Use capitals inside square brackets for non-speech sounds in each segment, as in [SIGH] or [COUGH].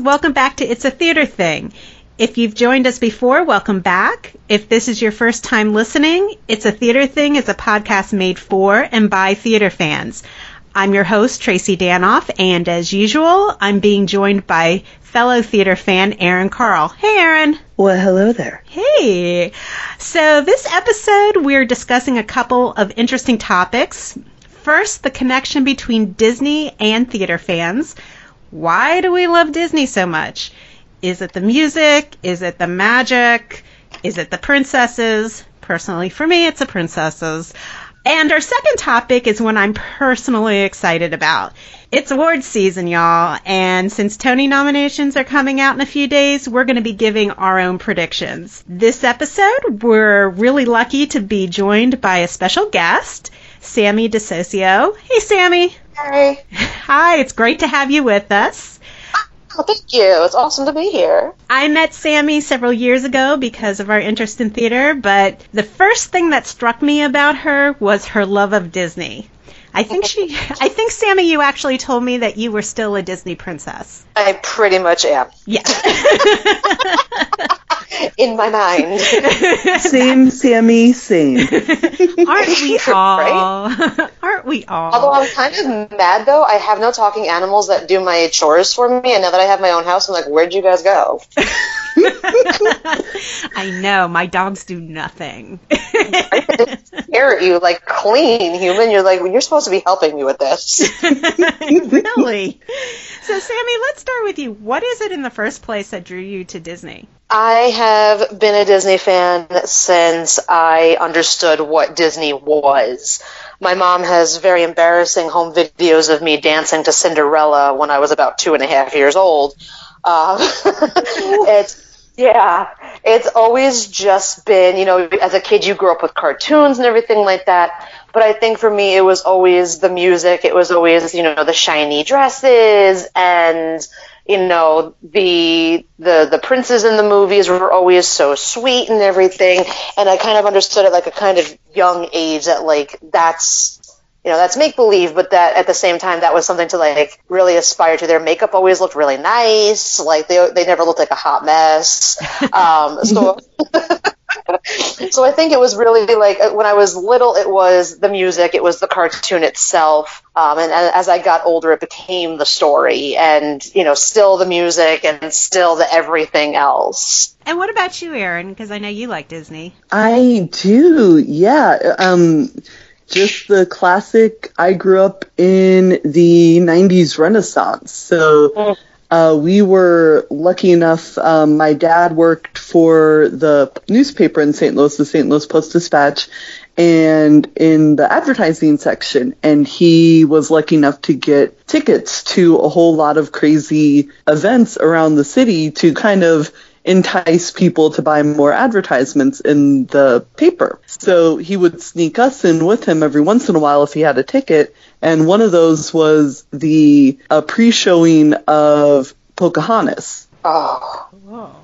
Welcome back to It's a Theater Thing. If you've joined us before, welcome back. If this is your first time listening, It's a Theater Thing is a podcast made for and by theater fans. I'm your host, Tracy Danoff, and as usual, I'm being joined by fellow theater fan Erin Carl. Hey, Erin. Well, hello there. Hey. So, this episode, we're discussing a couple of interesting topics. First, the connection between Disney and theater fans. Why do we love Disney so much? Is it the music? Is it the magic? Is it the princesses? Personally, for me, it's the princesses. And our second topic is one I'm personally excited about. It's awards season, y'all, and since Tony nominations are coming out in a few days, we're going to be giving our own predictions. This episode, we're really lucky to be joined by a special guest, Sami DeSocio. Hey, Sami. Hey. Hi, it's great to have you with us. Oh, thank you. It's awesome to be here. I met Sami several years ago because of our interest in theater, but the first thing that struck me about her was her love of Disney. I think she, I think Sami, you actually told me that you were still a Disney princess. I pretty much am. Yes. [LAUGHS] In my mind. Same, Sami, same. [LAUGHS] Aren't we all? [LAUGHS] Aren't we all? Although I'm kind of mad though, I have no talking animals that do my chores for me, and now that I have my own house, I'm like, where'd you guys go? [LAUGHS] I know my dogs do nothing. I stare at you like clean human. You're like, well, you're supposed to be helping me with this. [LAUGHS] really? So, Sami, let's start with you. What is it in the first place that drew you to Disney? I have been a Disney fan since I understood what Disney was. My mom has very embarrassing home videos of me dancing to Cinderella when I was about two and a half years old. Uh, [LAUGHS] it's yeah, it's always just been, you know, as a kid you grew up with cartoons and everything like that. But I think for me it was always the music. It was always, you know, the shiny dresses and you know the the the princes in the movies were always so sweet and everything and i kind of understood at like a kind of young age that like that's you know that's make believe but that at the same time that was something to like really aspire to their makeup always looked really nice like they they never looked like a hot mess [LAUGHS] um, so [LAUGHS] so I think it was really like uh, when I was little, it was the music, it was the cartoon itself, um, and, and as I got older, it became the story, and you know, still the music and still the everything else. And what about you, Erin? Because I know you like Disney. I do, yeah. Um, just the classic. I grew up in the '90s Renaissance, so uh, we were lucky enough. Um, my dad worked for the newspaper in St. Louis, the St. Louis Post Dispatch, and in the advertising section, and he was lucky enough to get tickets to a whole lot of crazy events around the city to kind of entice people to buy more advertisements in the paper. So he would sneak us in with him every once in a while if he had a ticket. And one of those was the uh, pre-showing of Pocahontas. Oh,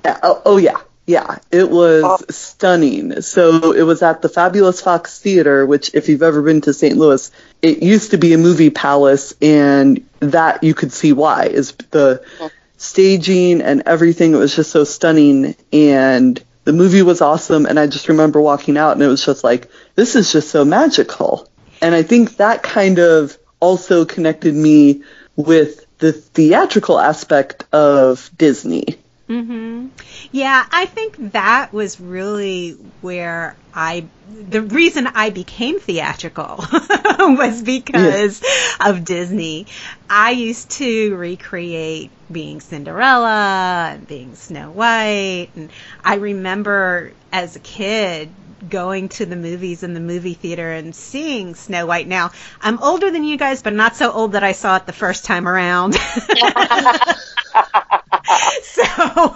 Yeah, oh, oh yeah. Yeah, it was Oh. stunning. So it was at the Fabulous Fox Theater, which if you've ever been to St. Louis, it used to be a movie palace and that you could see why is the staging and everything. It was just so stunning and the movie was awesome. And I just remember walking out and it was just like, this is just so magical. And I think that kind of also connected me with the theatrical aspect of Disney. Hmm Yeah, I think that was really where I, the reason I became theatrical [LAUGHS] was because of Disney. I used to recreate being Cinderella and being Snow White. And I remember as a kid going to the movies in the movie theater and seeing Snow White. Now, I'm older than you guys, but not so old that I saw it the first time around. [LAUGHS] [LAUGHS] so,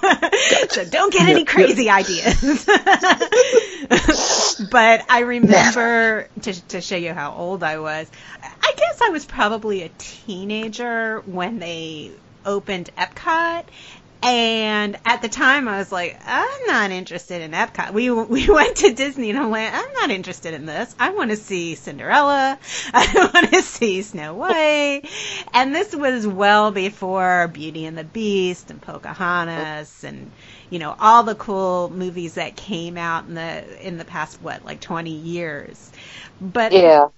so don't get any [LAUGHS] crazy ideas. [LAUGHS] but I remember to, to show you how old I was. I guess I was probably a teenager when they opened Epcot. And at the time, I was like, I'm not interested in Epcot. We [LAUGHS] we went to Disney, and I'm like, I'm not interested in this. I want to see Cinderella. I want to see Snow White. And this was well before Beauty and the Beast and Pocahontas and you know all the cool movies that came out in the in the past what like 20 years. But Yeah.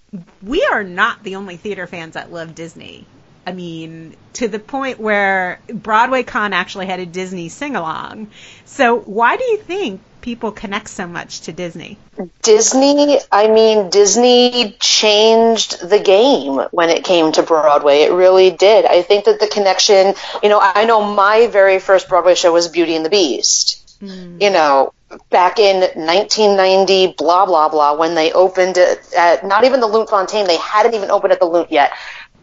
we are not the only theater fans that love Disney. I mean, to the point where BroadwayCon actually had a Disney sing along. So why do you think people connect so much to Disney? Disney, I mean, Disney changed the game when it came to Broadway. It really did. I think that the connection, you know, I know my very first Broadway show was Beauty and the Beast. Hmm. You know, back in 1990, blah, blah, blah, when they opened it at, not even the Lunt-Fontanne, they hadn't even opened at the Loot yet.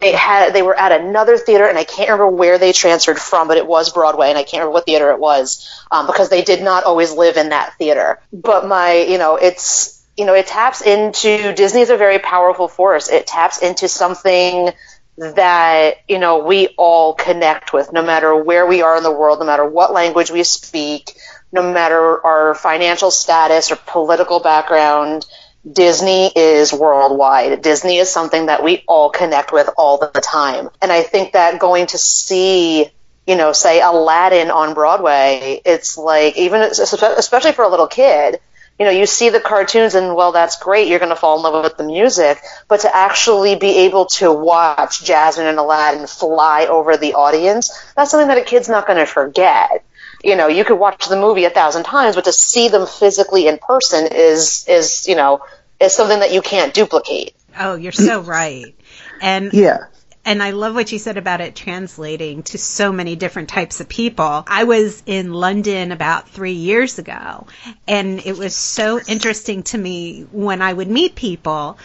They had, they were at another theater, and I can't remember where they transferred from, but it was Broadway, and I can't remember what theater it was, um, because they did not always live in that theater. But my, you know, it's, you know, it taps into Disney is a very powerful force. It taps into something that you know we all connect with, no matter where we are in the world, no matter what language we speak, no matter our financial status or political background. Disney is worldwide. Disney is something that we all connect with all the time. And I think that going to see, you know, say Aladdin on Broadway, it's like, even, especially for a little kid, you know, you see the cartoons and well, that's great. You're going to fall in love with the music, but to actually be able to watch Jasmine and Aladdin fly over the audience, that's something that a kid's not going to forget. You know, you could watch the movie a thousand times, but to see them physically in person is, is, you know, is something that you can't duplicate. Oh, you're so right. And Yeah. And I love what you said about it translating to so many different types of people. I was in London about three years ago, and it was so interesting to me when I would meet people,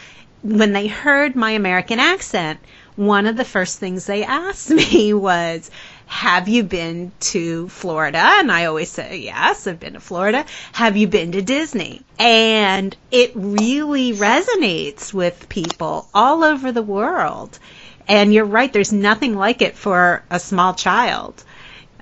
when they heard my American accent, one of the first things they asked [LAUGHS] me was, have you been to Florida? And I always say, yes, I've been to Florida. Have you been to Disney? And it really resonates with people all over the world. And you're right, there's nothing like it for a small child.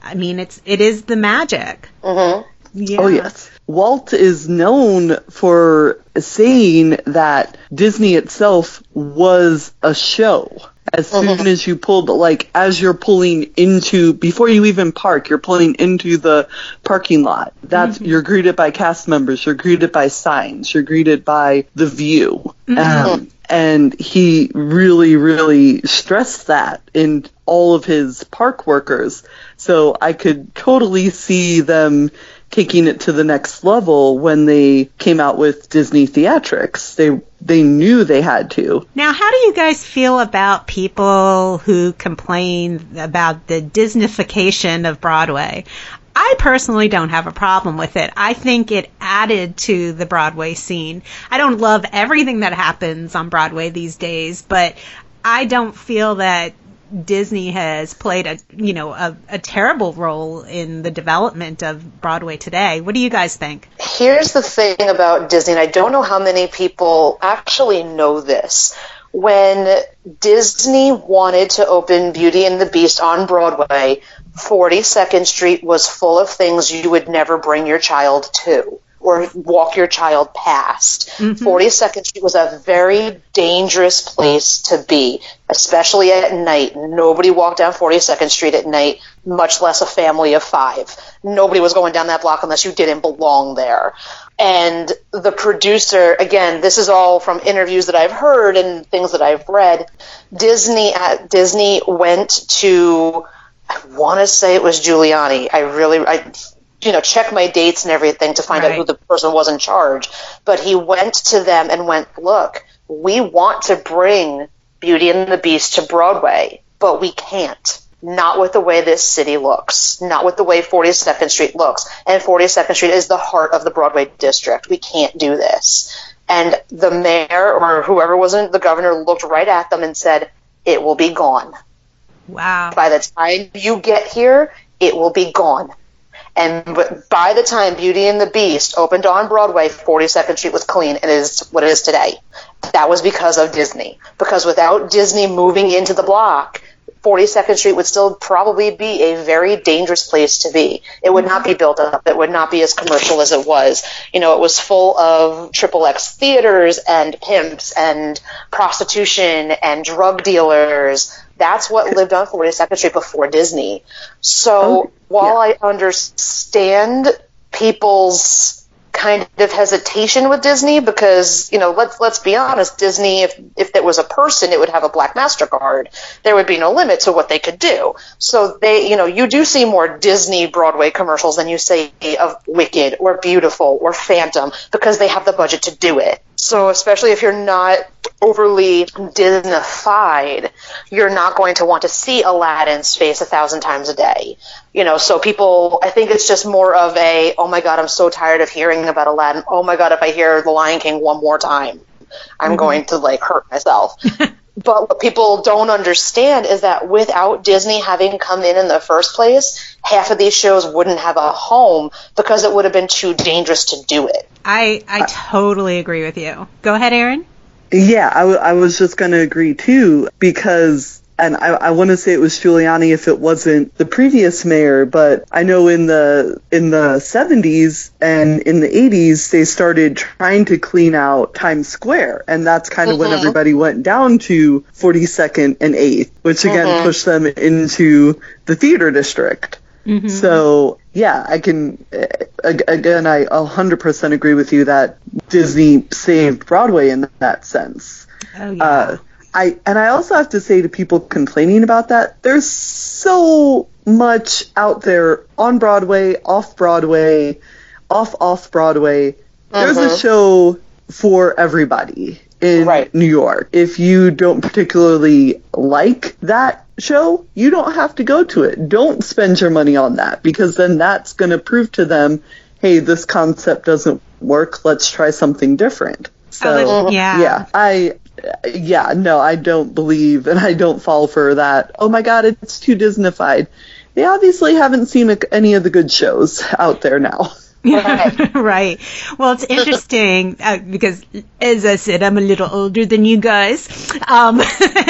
I mean, it's, it is the magic. Mm-hmm. Yeah. Oh yes. Walt is known for saying that Disney itself was a show. As mm-hmm. soon as you pulled, like, as you're pulling into, before you even park, you're pulling into the parking lot. That's, mm-hmm. you're greeted by cast members, you're greeted by signs, you're greeted by the view. Mm-hmm. Um, and he really, really stressed that in all of his park workers. So I could totally see them taking it to the next level when they came out with Disney theatrics. They they knew they had to. Now, how do you guys feel about people who complain about the Disneyfication of Broadway? I personally don't have a problem with it. I think it added to the Broadway scene. I don't love everything that happens on Broadway these days, but I don't feel that Disney has played a you know a, a terrible role in the development of Broadway today. What do you guys think? Here's the thing about Disney, and I don't know how many people actually know this. When Disney wanted to open Beauty and the Beast on Broadway, 42nd Street was full of things you would never bring your child to or walk your child past. Mm-hmm. 42nd Street was a very dangerous place to be, especially at night. Nobody walked down 42nd Street at night, much less a family of five. Nobody was going down that block unless you didn't belong there. And the producer, again, this is all from interviews that I've heard and things that I've read. Disney at Disney went to, I want to say it was Giuliani. I really, I you know, check my dates and everything to find out who the person was in charge. But he went to them and went, look, we want to bring Beauty and the Beast to Broadway, but we can't. Not with the way this city looks, not with the way 42nd Street looks. And 42nd Street is the heart of the Broadway district. We can't do this. And the mayor or whoever wasn't the governor looked right at them and said, it will be gone. Wow. By the time you get here, it will be gone. And by the time Beauty and the Beast opened on Broadway, 42nd Street was clean and is what it is today. That was because of Disney. Because without Disney moving into the block, 42nd Street would still probably be a very dangerous place to be. It would not be built up. It would not be as commercial as it was. You know, it was full of triple X theaters and pimps and prostitution and drug dealers. That's what lived on 42nd Street before Disney. So Oh, while yeah. I understand people's kind of hesitation with Disney because you know let's let's be honest Disney if if it was a person it would have a black mastercard there would be no limit to what they could do so they you know you do see more Disney Broadway commercials than you say of Wicked or Beautiful or Phantom because they have the budget to do it so especially if you're not overly Disneyfied you're not going to want to see Aladdin's face a thousand times a day. You know so people i think it's just more of a oh my god i'm so tired of hearing about aladdin. Oh my god if i hear the lion king one more time i'm mm-hmm. going to like hurt myself. [LAUGHS] But what people don't understand is that without disney having come in in the first place half of these shows wouldn't have a home because it would have been too dangerous to do it. I I totally agree with you. Go ahead, Erin. Yeah, I, w- I was just going to agree too, because, and I, I want to say it was Giuliani if it wasn't the previous mayor, but I know in the in the 70s and in the 80s they started trying to clean out Times Square, and that's kind of when Mhm. everybody went down to 42nd and 8th, which again Mhm. pushed them into the theater district. Mhm. So yeah, I can uh, again. I 100% agree with you that Disney saved Broadway in that sense. oh yeah. Uh, I and I also have to say to people complaining about that, there's so much out there on Broadway, off Broadway, off off Broadway. There's a Mhm. show for everybody in Right. New York. If you don't particularly like that show, you don't have to go to it. Don't spend your money on that because then that's going to prove to them, hey, this concept doesn't work. Let's try something different. So Oh, yeah. yeah, I yeah, no, I don't believe and I don't fall for that. Oh my god, it's too Disneyfied. They obviously haven't seen any of the good shows out there now. [LAUGHS] [LAUGHS] Right. Well, it's interesting uh, because, as I said, I'm a little older than you guys. Um,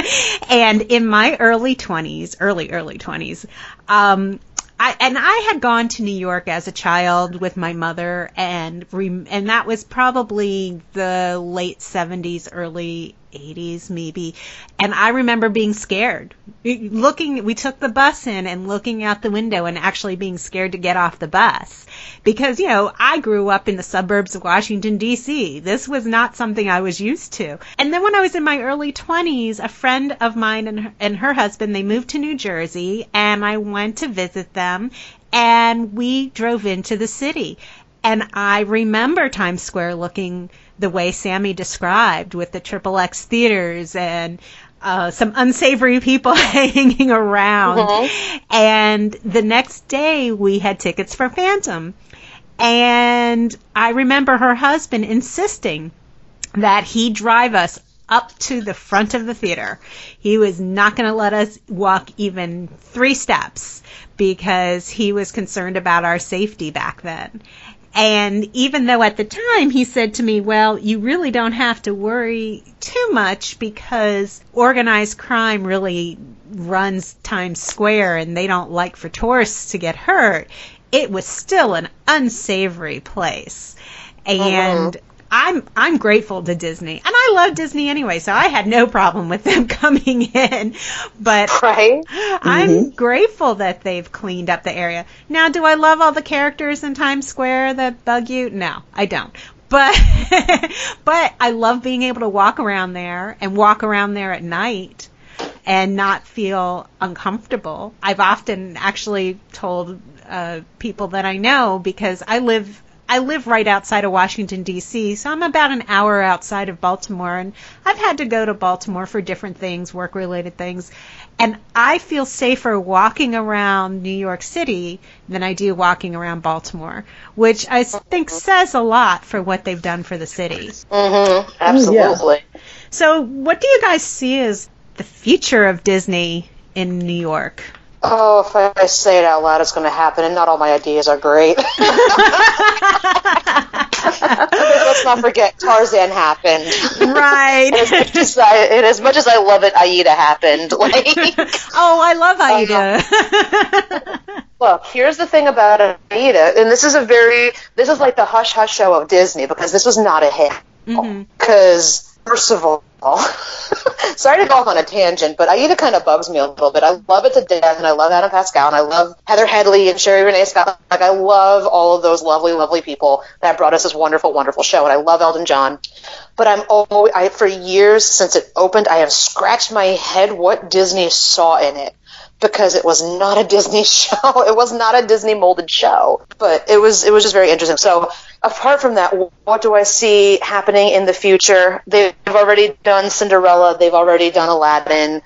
[LAUGHS] and in my early 20s, early, early 20s, um, I, and I had gone to New York as a child with my mother, and rem- and that was probably the late 70s, early 80s, maybe. And I remember being scared. Looking, we took the bus in and looking out the window and actually being scared to get off the bus. Because, you know, I grew up in the suburbs of Washington, D.C. This was not something I was used to. And then when I was in my early 20s, a friend of mine and her, and her husband, they moved to New Jersey, and I went to visit them, and we drove into the city. And I remember Times Square looking the way Sami described with the triple X theaters and uh, some unsavory people [LAUGHS] hanging around. Mhm. And the next day we had tickets for Phantom. And I remember her husband insisting that he drive us up to the front of the theater. He was not going to let us walk even three steps because he was concerned about our safety back then. And even though at the time he said to me, well, you really don't have to worry too much because organized crime really runs Times Square and they don't like for tourists to get hurt, it was still an unsavory place. Uh-huh. And I'm I'm grateful to Disney, and I love Disney anyway, so I had no problem with them [LAUGHS] coming in. But right I'm grateful that they've cleaned up the area. Now, do I love all the characters in Times Square that bug you? No, I don't. But [LAUGHS] but I love being able to walk around there and walk around there at night and not feel uncomfortable. I've often actually told uh, people that I know because I live I live right outside of Washington D.C., so I'm about an hour outside of Baltimore, and I've had to go to Baltimore for different things, work-related things, and I feel safer walking around New York City than I do walking around Baltimore, which I think says a lot for what they've done for the city. mm-hmm. absolutely So, what do you guys see as the future of Disney in New York? Oh, if I say it out loud, it's going to happen, and not all my ideas are great. [LAUGHS] Let's not forget Tarzan happened. Right. and, as much as I, and as much as I love it, Aida happened. [LAUGHS] Like, oh, I love Aida. [LAUGHS] look, here's the thing about Aida, and this is a very, this is like the hush hush show of Disney because this was not a hit. Because mm-hmm. first of all, [LAUGHS] sorry to go off on a tangent, but Aida kind of bugs me a little bit. I love it to death, and I love Adam Pascal, and I love Heather Headley and Sherie Rene Scott. Like I love all of those lovely, lovely people that brought us this wonderful, wonderful show, and I love Elton John. But I'm always, I, for years since it opened, I have scratched my head what Disney saw in it because it was not a Disney [LAUGHS] show. It was not a Disney molded show, but it was it was just very interesting. So apart from that, what do I see happening in the future? They've already done Cinderella. They've already done Aladdin.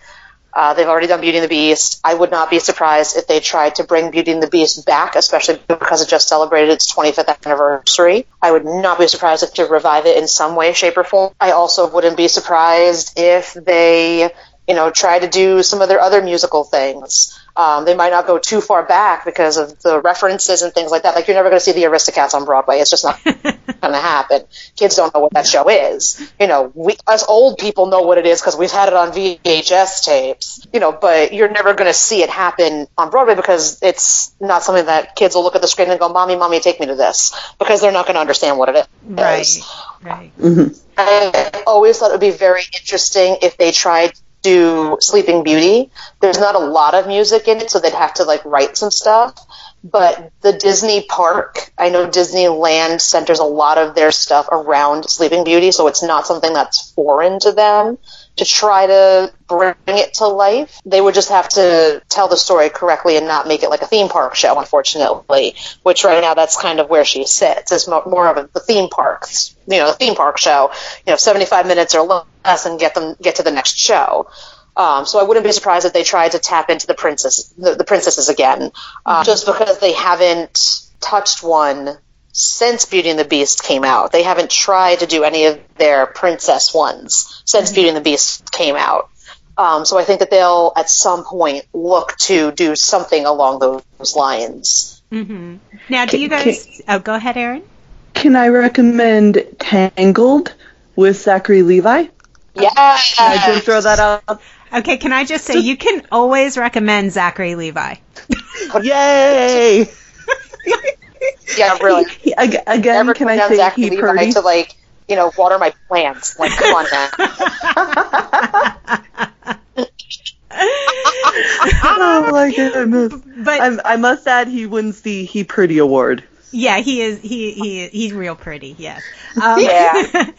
Uh, they've already done Beauty and the Beast. I would not be surprised if they tried to bring Beauty and the Beast back, especially because it just celebrated its 25th anniversary. I would not be surprised if to revive it in some way, shape, or form. I also wouldn't be surprised if they you know, try to do some of their other musical things. Um, they might not go too far back because of the references and things like that. Like you're never going to see the Aristocats on Broadway. It's just not [LAUGHS] going to happen. Kids don't know what that show is. You know, we us old people know what it is because we've had it on VHS tapes. You know, but you're never going to see it happen on Broadway because it's not something that kids will look at the screen and go, "Mommy, mommy, take me to this," because they're not going to understand what it is. Right. Right. Mm-hmm. I always thought it would be very interesting if they tried do Sleeping Beauty. There's not a lot of music in it, so they'd have to like write some stuff. But the Disney park, I know Disneyland centers a lot of their stuff around Sleeping Beauty, so it's not something that's foreign to them to try to bring it to life. They would just have to tell the story correctly and not make it like a theme park show, unfortunately. Which right now that's kind of where she sits. It's more of a the theme parks, you know, the theme park show. You know, 75 minutes or less, and get them get to the next show. Um, so I wouldn't be surprised if they tried to tap into the princess, the, the princesses again, uh, just because they haven't touched one since Beauty and the Beast came out. They haven't tried to do any of their princess ones since Beauty and the Beast came out. Um, so I think that they'll at some point look to do something along those lines. Mm-hmm. Now, do you guys? Can, oh, go ahead, Erin. Can I recommend Tangled with Zachary Levi? Yeah, I just throw that out. Okay, can I just say you can always recommend Zachary Levi. [LAUGHS] Yay! [LAUGHS] yeah, [LAUGHS] really. He, again, Never can I say Zachary he Levi to like you know water my plants? Like, come on, man. [LAUGHS] oh my goodness! But I, I must add, he wins the He Pretty award. Yeah, he is. He he he's real pretty. Yes. [LAUGHS] Um, yeah.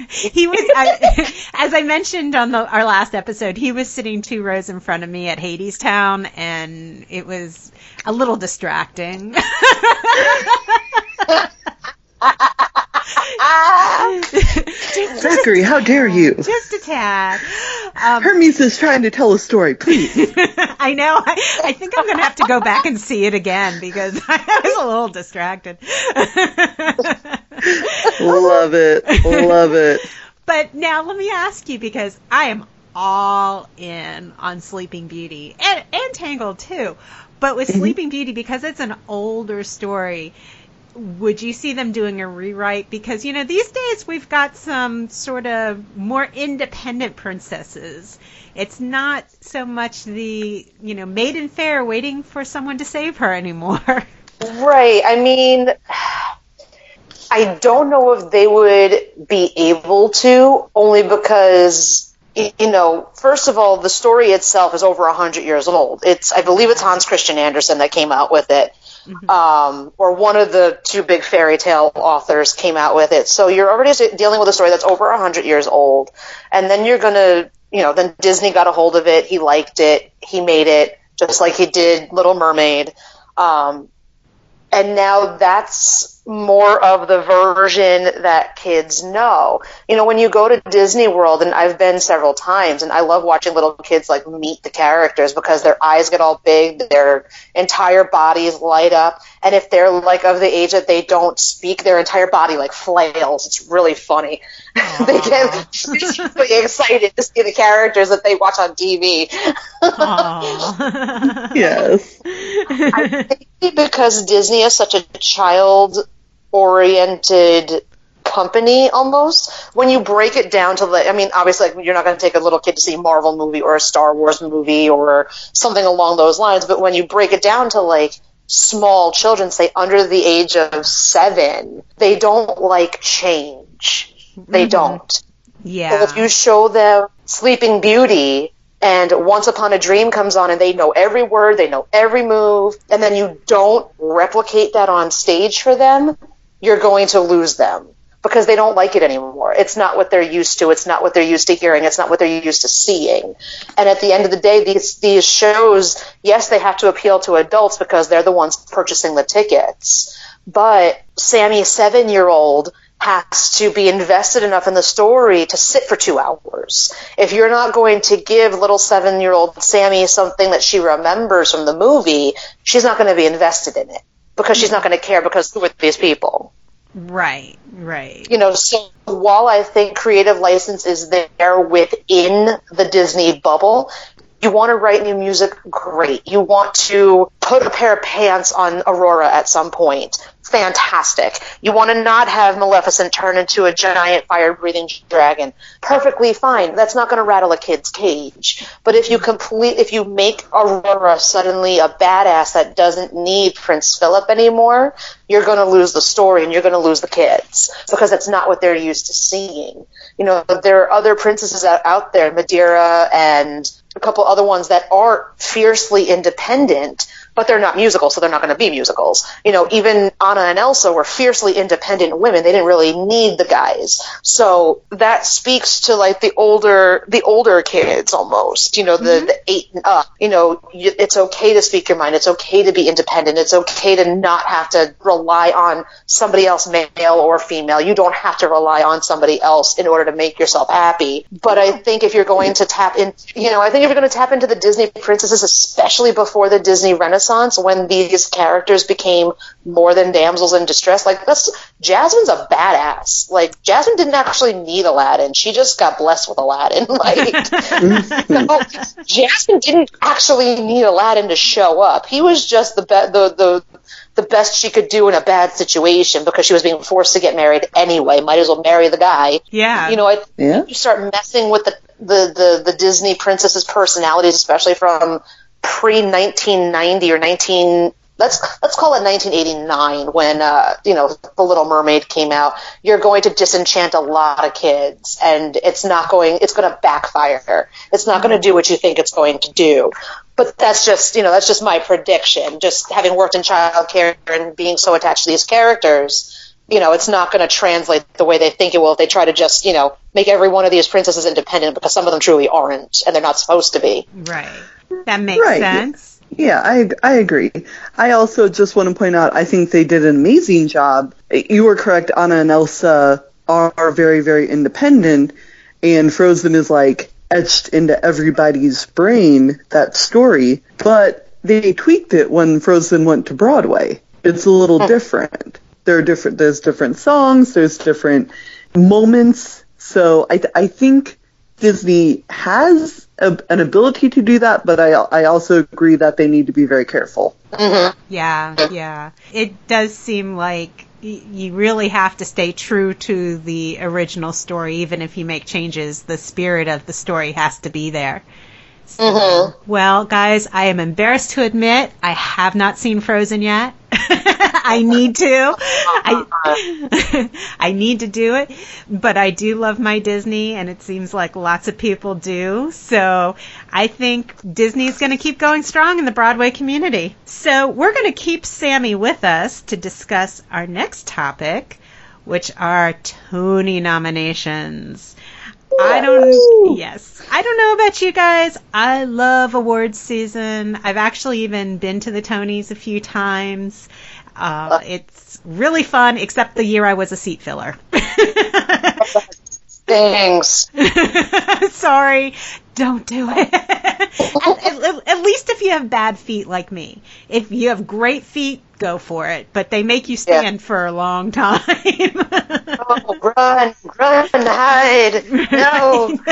he was. I, as I mentioned on the, our last episode, he was sitting two rows in front of me at Hadestown, and it was a little distracting. [LAUGHS] Zachary, how dare you? Just a tad. Um, Hermes is trying to tell a story, please. [LAUGHS] I know. I, I think I'm going to have to go back and see it again because [LAUGHS] I was a little distracted. Love it. Love it. But now let me ask you because I am all in on Sleeping Beauty and, and Tangled too. But with mm-hmm. Sleeping Beauty, because it's an older story, would you see them doing a rewrite? Because, you know, these days we've got some sort of more independent princesses. It's not so much the, you know, maiden fair waiting for someone to save her anymore. [LAUGHS] Right. I mean, I don't know if they would be able to, only because, you know, first of all, the story itself is over 100 years old. It's, I believe it's Hans Christian Andersen that came out with it mm-hmm. um, or one of the two big fairy tale authors came out with it. So you're already dealing with a story that's over 100 years old. And then you're going to, you know, then Disney got a hold of it. He liked it. He made it just like he did Little Mermaid. Um, and now that's more of the version that kids know. You know, when you go to Disney World, and I've been several times, and I love watching little kids like meet the characters because their eyes get all big, their entire bodies light up, and if they're like of the age that they don't speak, their entire body like flails. It's really funny. [LAUGHS] they get really [LAUGHS] excited to see the characters that they watch on TV. [LAUGHS] yes. I think because Disney is such a child oriented company almost when you break it down to the. I mean, obviously, like, you're not going to take a little kid to see a Marvel movie or a Star Wars movie or something along those lines, but when you break it down to like small children, say under the age of seven, they don't like change. They Mm-hmm. don't. Yeah. But if you show them Sleeping Beauty and Once Upon a Dream comes on and they know every word, they know every move, and then you don't replicate that on stage for them, you're going to lose them because they don't like it anymore. It's not what they're used to. It's not what they're used to hearing. It's not what they're used to seeing. And at the end of the day, these these shows, yes, they have to appeal to adults because they're the ones purchasing the tickets. But Sami, seven year old, has to be invested enough in the story to sit for two hours. If you're not going to give little seven year old Sami something that she remembers from the movie, she's not going to be invested in it because she's not going to care because who are these people? right. Right. You know, so while I think creative license is there within the Disney bubble, you want to write new music, great. You want to put a pair of pants on Aurora at some point, fantastic. You want to not have Maleficent turn into a giant fire breathing dragon, perfectly fine. That's not going to rattle a kid's cage. But if you complete, if you make Aurora suddenly a badass that doesn't need Prince Philip anymore, you're going to lose the story and you're going to lose the kids because that's not what they're used to seeing. You know, there are other princesses out, out there, Merida and a couple other ones that are fiercely independent, but they're not musicals, so they're not going to be musicals. You know, even Anna and Elsa were fiercely independent women. They didn't really need the guys. So that speaks to like the older, the older kids almost, you know, the, mm-hmm. the eight and up, you know, it's okay to speak your mind. It's okay to be independent. It's okay to not have to rely on somebody else, male or female. You don't have to rely on somebody else in order to make yourself happy. But I think if you're going to tap in, you know, I think if you're going to tap into the Disney princesses, especially before the Disney Renaissance, when these characters became more than damsels in distress, like that's Jasmine's a badass. Like Jasmine didn't actually need Aladdin; she just got blessed with Aladdin. [LAUGHS] Like no, Jasmine didn't actually need Aladdin to show up. He was just the be- the the the best she could do in a bad situation because she was being forced to get married anyway. Might as well marry the guy. Yeah. You know, I Yeah. you start messing with the, the, the, the Disney princesses' personalities, especially from pre 1990 or 19. Let's let's call it 1989 when uh, you know the Little Mermaid came out. You're going to disenchant a lot of kids, and it's not going. It's going to backfire. It's not going to do what you think it's going to do. But that's just you know that's just my prediction. Just having worked in childcare and being so attached to these characters, you know, it's not going to translate the way they think it will if they try to just, you know, make every one of these princesses independent because some of them truly aren't and they're not supposed to be. Right. That makes Right. sense. Yeah, I I agree. I also just want to point out I think they did an amazing job. You were correct. Anna and Elsa are very very independent, and Frozen is like etched into everybody's brain that story. But they tweaked it when Frozen went to Broadway. It's a little oh. different. There are different. There's different songs. There's different moments. So I I think Disney has a, an ability to do that, but I I also agree that they need to be very careful. Mm-hmm. Yeah, yeah. It does seem like y- you really have to stay true to the original story, even if you make changes. The spirit of the story has to be there. So, Well, guys, I am embarrassed to admit I have not seen Frozen yet. [LAUGHS] I need to. I, [LAUGHS] I need to do it, but I do love my Disney, and it seems like lots of people do. So I think Disney's going to keep going strong in the Broadway community. So we're going to keep Sami with us to discuss our next topic, which are Tony nominations. I don't. Yes, I don't know about you guys. I love awards season. I've actually even been to the Tonys a few times. Uh, it's really fun, except the year I was a seat filler. [LAUGHS] Thanks. [LAUGHS] Sorry, don't do it. [LAUGHS] at, at- at least if you have bad feet like me. If you have great feet, go for it. But they make you stand for a long time. [LAUGHS] Oh, run, run, hide. No. [LAUGHS]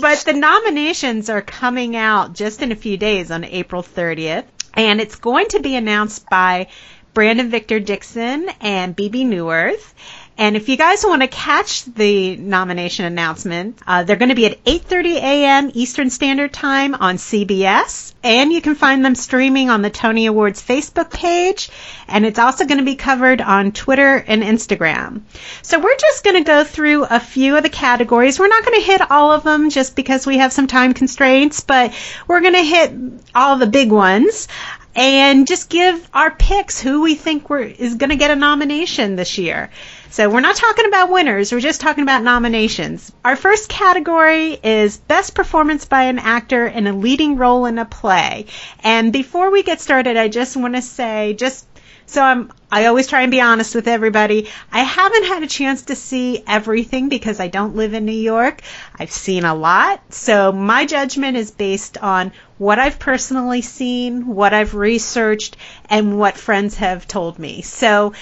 but the nominations are coming out just in a few days on April 30th, and it's going to be announced by Brandon Victor Dixon, and Bebe Neuwirth. And if you guys want to catch the nomination announcement, uh, they're going to be at 8:30 a.m. Eastern Standard Time on CBS, and you can find them streaming on the Tony Awards Facebook page, and it's also going to be covered on Twitter and Instagram. So we're just going to go through a few of the categories. We're not going to hit all of them just because we have some time constraints, but we're going to hit all the big ones and just give our picks who we think is going to get a nomination this year. So we're not talking about winners, we're just talking about nominations. Our first category is Best Performance by an Actor in a Leading Role in a Play. And before we get started, I just want to say, just so I'm, I always try and be honest with everybody. I haven't had a chance to see everything because I don't live in New York. I've seen a lot. So my judgment is based on what I've personally seen, what I've researched, and what friends have told me. So,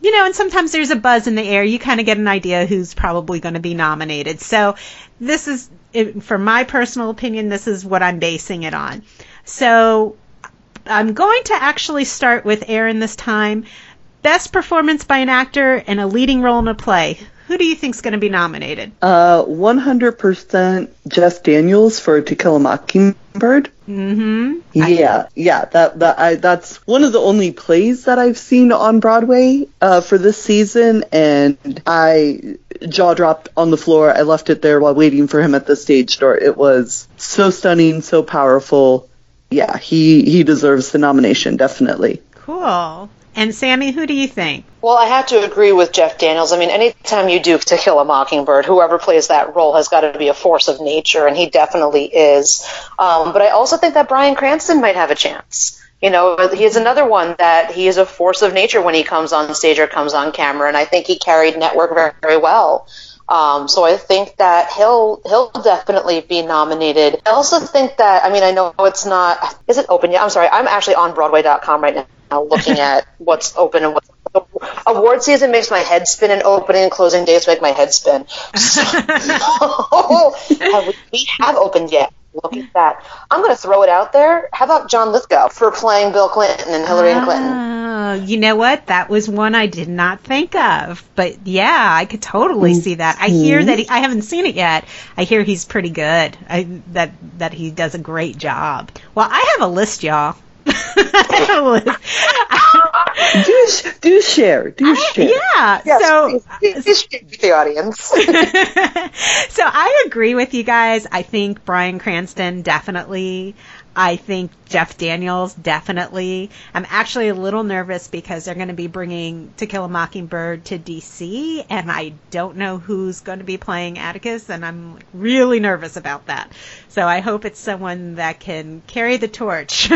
you know, and sometimes there's a buzz in the air. You kind of get an idea who's probably going to be nominated. So this is, for my personal opinion, this is what I'm basing it on. So I'm going to actually start with Aaron this time. Best performance by an actor in a leading role in a play. Who do you think is going to be nominated? Uh, 100% Jeff Daniels for To Kill a Mockingbird. Mm-hmm. Yeah, yeah. That that I, that's one of the only plays that I've seen on Broadway uh, for this season, and I jaw dropped on the floor. I left it there while waiting for him at the stage door. It was so stunning, so powerful yeah, he he deserves the nomination definitely. Cool. And Sami, who do you think? Well, I have to agree with Jeff Daniels. I mean, anytime you do To Kill a Mockingbird, whoever plays that role has got to be a force of nature, and he definitely is. Um, but I also think that Bryan Cranston might have a chance. You know, he is another one that he is a force of nature when he comes on stage or comes on camera, and I think he carried Network very, very well. Um, so I think that he'll he'll definitely be nominated. I also think that I mean I know it's not is it open yet? I'm sorry, I'm actually on Broadway.com right now looking at what's open and what's award season makes my head spin and opening and closing days make my head spin. [LAUGHS] So, [LAUGHS] have we, we have opened yet. Look at that. I'm going to throw it out there. How about John Lithgow for playing Bill Clinton and Hillary oh, Clinton? You know what? That was one I did not think of. But yeah, I could totally mm-hmm. see that. I hear that he, I haven't seen it yet. I hear he's pretty good. I, that that he does a great job. Well, I have a list, y'all. Do do share, do I, share. Yeah. Yes, so please, please [LAUGHS] the audience. [LAUGHS] so I agree with you guys. I think Bryan Cranston definitely I think Jeff Daniels definitely. I'm actually a little nervous because they're going to be bringing To Kill a Mockingbird to DC, and I don't know who's going to be playing Atticus, and I'm really nervous about that. So I hope it's someone that can carry the torch.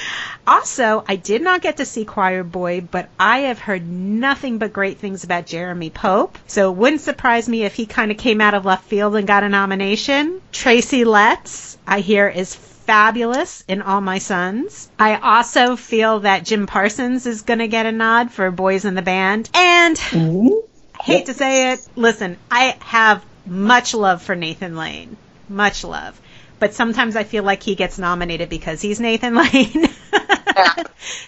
[LAUGHS] also, I did not get to see Choir Boy, but I have heard nothing but great things about Jeremy Pope. So it wouldn't surprise me if he kind of came out of left field and got a nomination. Tracy Letts, I hear, is fabulous in All My Sons. I also feel that Jim Parsons is going to get a nod for Boys in the Band. And mm-hmm. hate yep. to say it, listen, I have much love for Nathan Lane. Much love. But sometimes I feel like he gets nominated because he's Nathan Lane. [LAUGHS] yeah.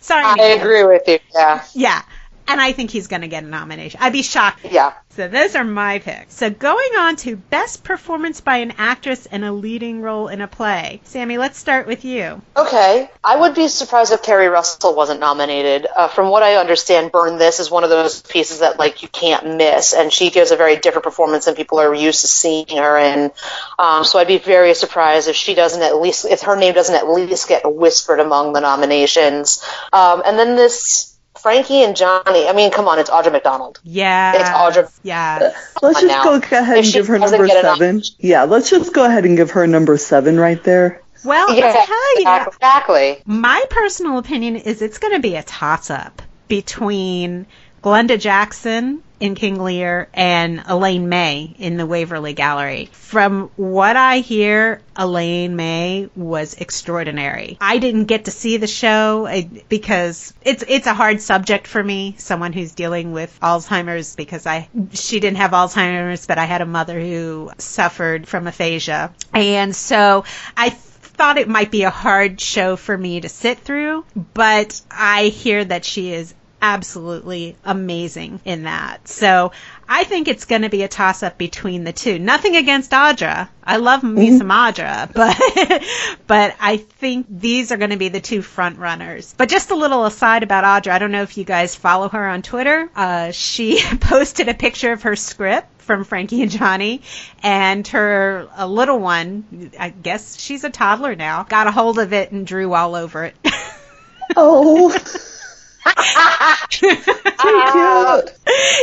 Sorry. I Nathan. agree with you. Yeah. Yeah and I think he's going to get a nomination. I'd be shocked. Yeah. So those are my picks. So going on to best performance by an actress in a leading role in a play. Sami, let's start with you. Okay. I would be surprised if Keri Russell wasn't nominated. Uh, from what I understand, Burn This is one of those pieces that like you can't miss, and she gives a very different performance than people are used to seeing her in. Um, so I'd be very surprised if she doesn't at least if her name doesn't at least get whispered among the nominations. Um, and then this Frankie and Johnny. I mean, come on, it's Audra McDonald. Yeah, it's Audra. Yeah. [LAUGHS] Let's just now. go ahead and give her number seven. Yeah, let's just go ahead and give her number seven right there. Well, yeah, I'll tell you, exactly. My personal opinion is it's going to be a toss-up between Glenda Jackson in King Lear and Elaine May in the Waverly Gallery. From what I hear, Elaine May was extraordinary. I didn't get to see the show because it's it's a hard subject for me, someone who's dealing with Alzheimer's because I she didn't have Alzheimer's, but I had a mother who suffered from aphasia. And so I thought it might be a hard show for me to sit through, but I hear that she is absolutely amazing in that. So I think it's going to be a toss up between the two. Nothing against Audra. I love me mm-hmm. some Audra, [LAUGHS] but but I think these are going to be the two front runners. But just a little aside about Audra. I don't know if you guys follow her on Twitter. Uh, she [LAUGHS] posted a picture of her script from Frankie and Johnny, and her a little one, I guess she's a toddler now, got a hold of it and drew all over it. [LAUGHS] oh.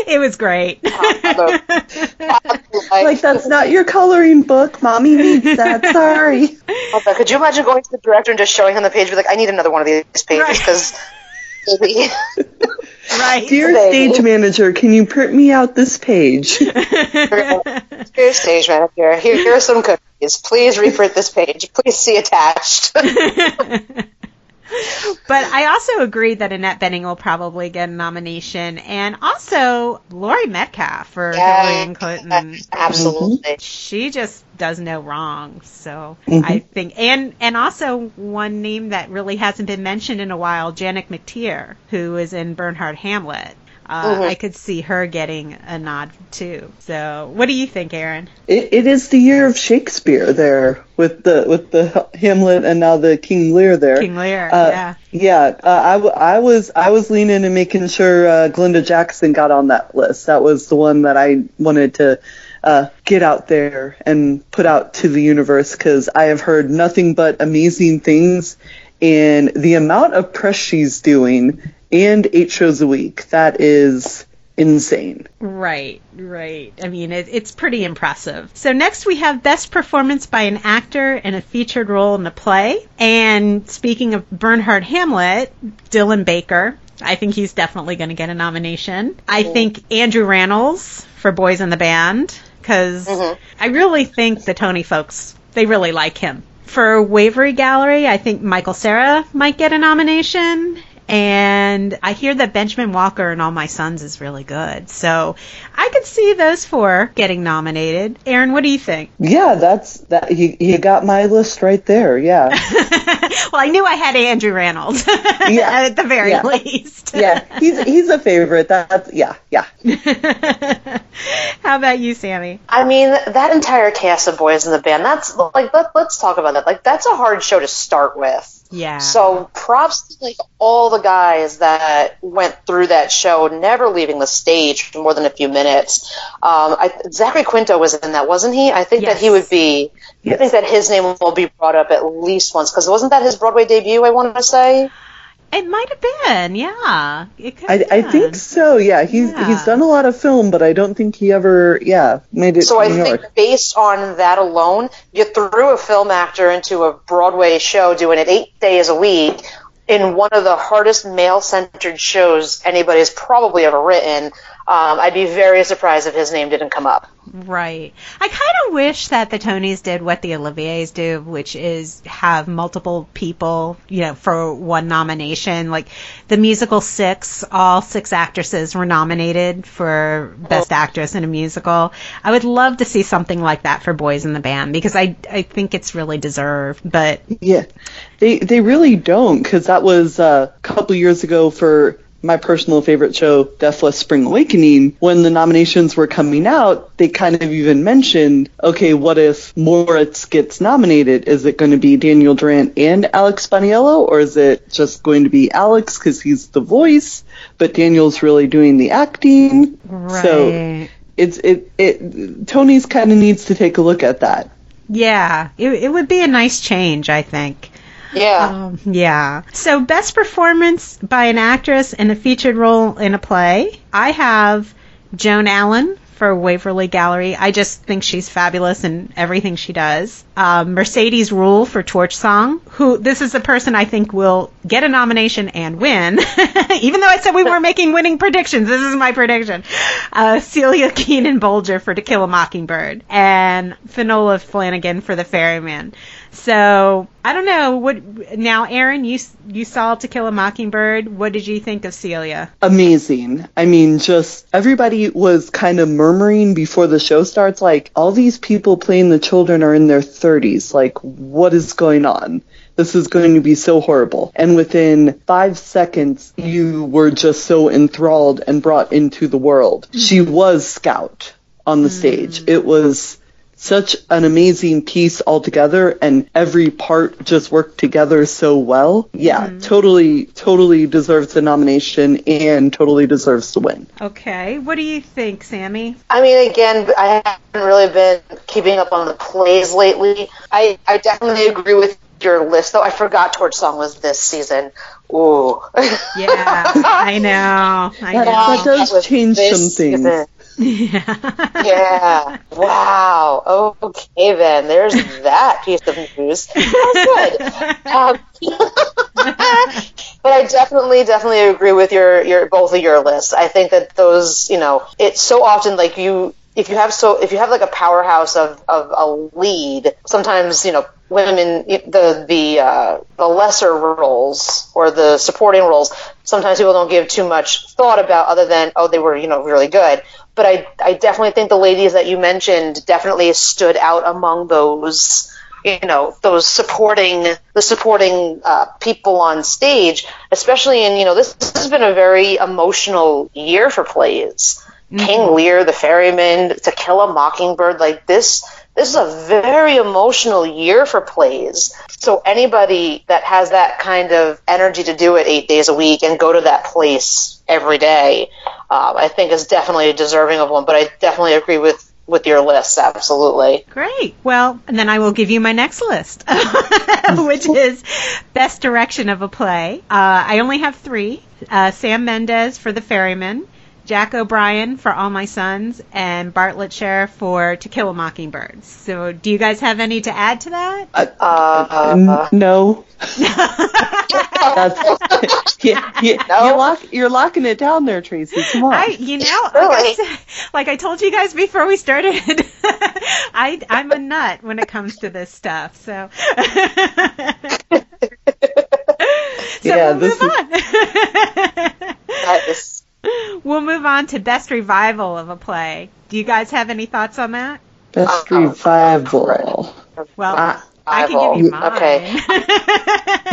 It was great. [LAUGHS] like that's not your coloring book. Mommy needs that. [LAUGHS] Sorry. Could you imagine going to the director and just showing him the page? Be like, I need another one of these pages because. Right. [LAUGHS] right. Dear stage manager, can you print me out this page? Dear stage manager, here, here are some cookies. Please reprint this page. Please see attached but I also agree that Annette Bening will probably get a nomination, and also Laurie Metcalf for yeah, Hillary and Clinton. Absolutely, she just does no wrong. So mm-hmm. I think, and and also one name that really hasn't been mentioned in a while, Janet McTeer, who is in Bernhardt Hamlet. Uh, mm-hmm. I could see her getting a nod too. So, what do you think, Erin? It, it is the year of Shakespeare there with the with the Hamlet and now the King Lear there. King Lear, uh, yeah, yeah. Uh, I, w- I was I was leaning and making sure uh, Glenda Jackson got on that list. That was the one that I wanted to. Uh, get out there and put out to the universe because I have heard nothing but amazing things and the amount of press she's doing and eight shows a week. That is insane. Right, right. I mean, it, it's pretty impressive. So next we have best performance by an actor in a featured role in a play. And speaking of Bernhardt Hamlet, Dylan Baker. I think he's definitely going to get a nomination. I think Andrew Rannells for Boys in the Band because mm-hmm. I really think the Tony folks they really like him. For Waverly Gallery, I think Michael Cera might get a nomination, and I hear that Benjamin Walker and All My Sons is really good. So I could see those four getting nominated. Erin, what do you think? Yeah, that's that. You, you got my list right there. Yeah. [LAUGHS] well, I knew I had Andrew Rannells. [LAUGHS] yeah. At the very yeah. least. yeah, he's he's a favorite. That's yeah, yeah. [LAUGHS] How about you, Sami? I mean, that entire cast of boys in the band. That's like let, let's talk about that. Like that's a hard show to start with. Yeah. So props to like all the guys that went through that show, never leaving the stage for more than a few minutes. Um, I, Zachary Quinto was in that, wasn't he? I think yes. that he would be. Yes. I think that his name will be brought up at least once because wasn't that his Broadway debut? I want to say. It might have been, yeah. I, I, think so. Yeah, he's yeah. he's done a lot of film, but I don't think he ever, yeah, made it. So I New think York. based on that alone, you threw a film actor into a Broadway show doing it eight days a week in one of the hardest male-centered shows anybody's probably ever written. Um, I'd be very surprised if his name didn't come up. Right. I kind of wish that the Tonys did what the Olivier's do, which is have multiple people, you know, for one nomination. Like the musical Six, all six actresses were nominated for Best. Actress in a Musical. I would love to see something like that for Boys in the Band because I I think it's really deserved. But yeah, they they really don't because that was uh, a couple years ago for my personal favorite show, Deaf West Spring Awakening, when the nominations were coming out, they kind of even mentioned, okay, what if Moritz gets nominated? Is it going to be Daniel Durant and Alex Boniello, or is it just going to be Alex because he's the voice, but Daniel's really doing the acting? Right. So it's it it Tony's kind of needs to take a look at that. Yeah, it, it would be a nice change, I think. Yeah. Um, yeah. So, best performance by an actress in a featured role in a play. I have Joan Allen for Waverly Gallery. I just think she's fabulous in everything she does. Um, Mercedes Ruehl for Torch Song, who this is the person I think will get a nomination and win. [LAUGHS] Even though I said we weren't making winning predictions, this is my prediction. Uh, Celia Keenan Bolger for To Kill a Mockingbird, and Fionnula Flanagan for The Ferryman. So I don't know what. Now, Erin, you you saw To Kill a Mockingbird. What did you think of Celia? Amazing. I mean, just everybody was kind of murmuring before the show starts, like all these people playing the children are in their 30s. Like, what is going on? this is going to be so horrible. And within five seconds, you were just so enthralled and brought into the world. She mm-hmm. was Scout on the stage. Mm. It was such an amazing piece altogether and every part just worked together so well. Yeah, mm-hmm. totally, totally deserves the nomination and totally deserves to win. Okay. What do you think, Sami? I mean, again, I haven't really been keeping up on the plays lately. I, I definitely agree with your list, though. I forgot Torch Song was this season. Ooh. Yeah, I know. I [LAUGHS] know. That does was change some things. season. Yeah. Yeah. Wow. Okay, then. There's that piece of news. That's good. Um, [LAUGHS] but I definitely, definitely agree with your, your both of your lists. I think that those, you know, it's so often like you, if you have so, if you have like a powerhouse of, of a lead, sometimes you know women, the the uh, the lesser roles or the supporting roles, sometimes people don't give too much thought about other than oh they were you know really good. But I I definitely think the ladies that you mentioned definitely stood out among those you know those supporting the supporting uh, people on stage, especially in you know this, this has been a very emotional year for plays. King Lear, The Ferryman, To Kill a Mockingbird, like this. This is a very emotional year for plays. So anybody that has that kind of energy to do it eight days a week and go to that place every day, um, I think is definitely deserving of one. But I definitely agree with with your list, absolutely. Great. Well, and then I will give you my next list, [LAUGHS] which is best direction of a play. Uh, I only have three: uh, Sam Mendes for The Ferryman, Jack O'Brien for All My Sons, and Bartlett Sheriff for To Kill a Mockingbird. So, do you guys have any to add to that? Uh, uh, uh N- uh. no. [LAUGHS] That's [LAUGHS] yeah, yeah, [LAUGHS] No? you're, lock, you're locking it down there, Tracy. Come on. I, you know, like, Really? I said, like I told you guys before we started, I, I'm a nut when it comes to this stuff. So, so Yeah, we'll this move is- on. that is, [LAUGHS] we'll move on to best revival of a play. Do you guys have any thoughts on that? Best Uh, revival. Well, Uh, I can give you mine. Okay. [LAUGHS]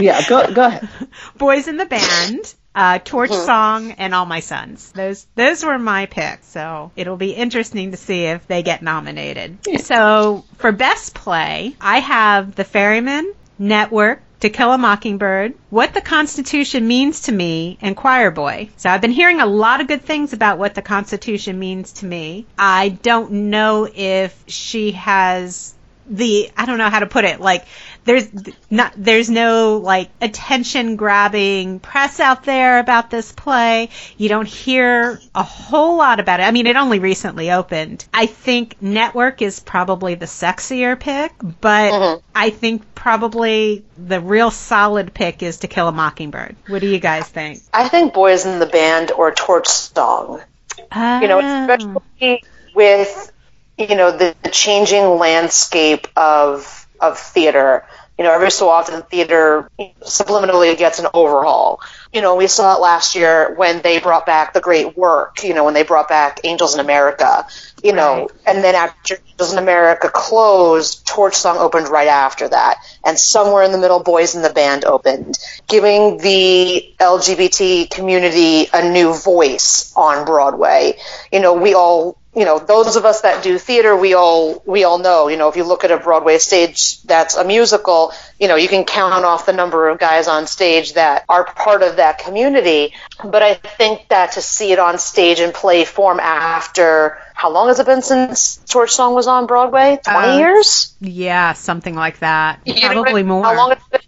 Yeah, go go ahead. Boys in the Band, uh, Torch Song, and All My Sons. Those those were my picks. So it'll be interesting to see if they get nominated. So for best play, I have The Ferryman, Network, To Kill a Mockingbird, What the Constitution Means to Me, and Choir Boy. So I've been hearing a lot of good things about what the Constitution means to me. I don't know if she has the I don't know how to put it like there's not there's no like attention grabbing press out there about this play. You don't hear a whole lot about it. I mean it only recently opened. I think network is probably the sexier pick but mm-hmm. I think probably the real solid pick is to kill a mockingbird. What do you guys think? I think Boys in the Band or Torch Song. You know, Oh. especially with you know the, the changing landscape of of theater. You know, every so often theater subliminally gets an overhaul. You know, we saw it last year when they brought back the great work. You know, when they brought back Angels in America. You know, Right. and then after Angels in America closed, Torch Song opened right after that, and somewhere in the middle, Boys in the Band opened, giving the LGBT community a new voice on Broadway. You know, we all you know those of us that do theater we all we all know you know if you look at a broadway stage that's a musical you know you can count off the number of guys on stage that are part of that community. But i think that to see it on stage in play form after how long has it been since torch song was on broadway? 20 Uh, years? yeah something like that. You know, probably more. How long has it been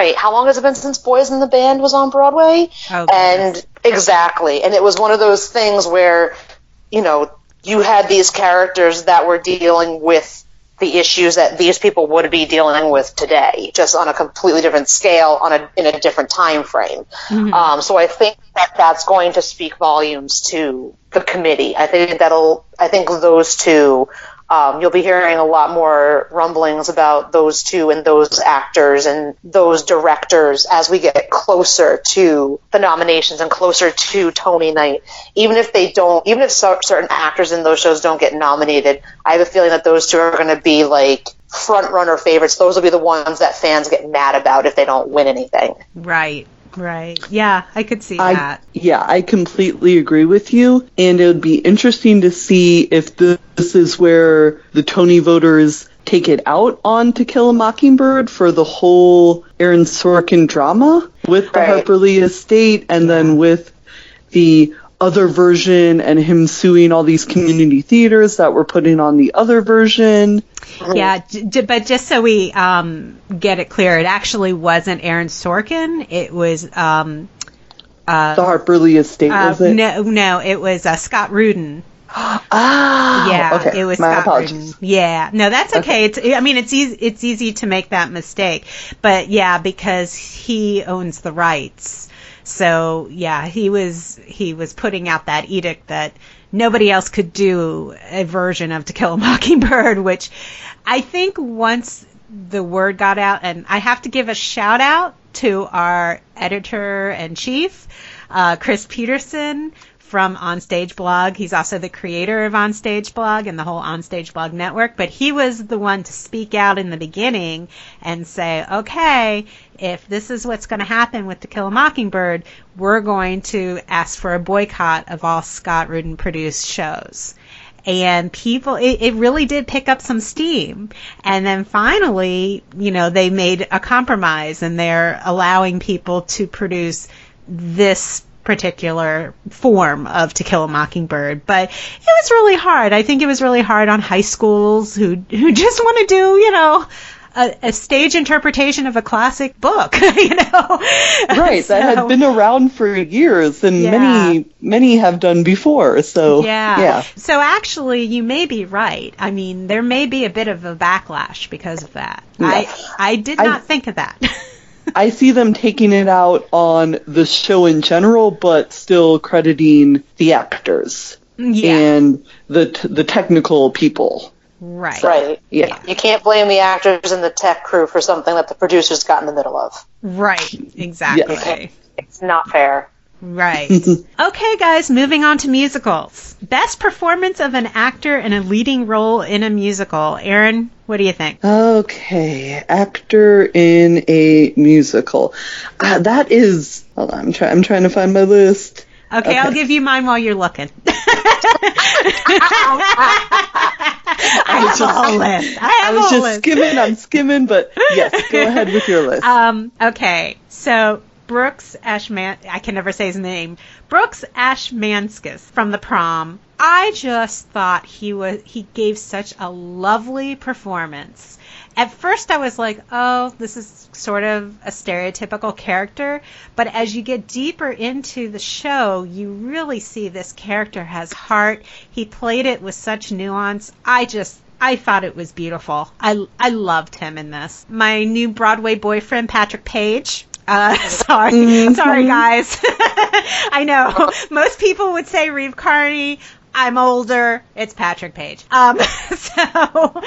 right how long has it been since boys in the band was on broadway? Oh, and exactly. And it was one of those things where you know you had these characters that were dealing with the issues that these people would be dealing with today just on a completely different scale on a in a different time frame um, so i think that that's going to speak volumes to the committee. I think that'll i think those two um, you'll be hearing a lot more rumblings about those two and those actors and those directors as we get closer to the nominations and closer to Tony night. Even if they don't, even if cer- certain actors in those shows don't get nominated, I have a feeling that those two are going to be like front runner favorites. Those will be the ones that fans get mad about if they don't win anything. Right. Right. Yeah, I could see I, that. Yeah, I completely agree with you. And it would be interesting to see if this is where the Tony voters take it out on To Kill a Mockingbird for the whole Aaron Sorkin drama with the Right. Harper Lee estate and then with the other version and him suing all these community theaters that were putting on the other version. Yeah, j- but just so we um, get it clear, it actually wasn't Aaron Sorkin. It was um, the Harper Lee estate, uh, was it? no, no, it was uh, Scott Rudin. [GASPS] Ah, Yeah, okay. it was My Scott apologies. Rudin. Yeah, no, that's okay. It's I mean it's easy it's easy to make that mistake, but yeah, because he owns the rights. So yeah, he was he was putting out that edict that nobody else could do a version of To Kill a [LAUGHS] Mockingbird, which I think once the word got out, and I have to give a shout out to our editor and chief, uh, Chris Peterson from Onstage Blog. He's also the creator of Onstage Blog and the whole Onstage Blog network, but he was the one to speak out in the beginning and say, okay, if this is what's going to happen with To Kill a Mockingbird, we're going to ask for a boycott of all Scott Rudin produced shows and people it, it really did pick up some steam and then finally you know they made a compromise and they're allowing people to produce this particular form of To Kill a Mockingbird, but it was really hard. I think it was really hard on high schools who who just want to do, you know, a, a stage interpretation of a classic book, [LAUGHS] you know. Right, that had been around for years, and Yeah. many many have done before. So Yeah. yeah, So actually, you may be right. I mean, there may be a bit of a backlash because of that. I I did I- not think of that. [LAUGHS] I see them taking it out on the show in general, but still crediting the actors yeah. and the t- the technical people. right. Right. Yeah. You can't blame the actors and the tech crew for something that the producers got in the middle of. Right. Exactly. It's not fair. Right. [LAUGHS] okay, guys, moving on to musicals. Best performance of an actor in a leading role in a musical. Erin, what do you think? Okay, actor in a musical. Uh, that is. Hold on, I'm trying. I'm trying to find my list. Okay, I'll give you mine while you're looking. [LAUGHS] I have a whole list. I I have was a just list. skimming. I'm skimming, but yes, go [LAUGHS] ahead with your list. Um, okay, so Brooks Ashman, I can never say his name. Brooks Ashmanskas from the prom. I just thought he was he gave such a lovely performance. At first I was like, "Oh, this is sort of a stereotypical character," but as you get deeper into the show, you really see this character has heart. He played it with such nuance. I just I thought it was beautiful. I I loved him in this. My new Broadway boyfriend, Patrick Page. Uh, [LAUGHS] sorry, sorry guys. [LAUGHS] I know most people would say Reeve Carney. I'm older. It's Patrick Page. Um, [LAUGHS] so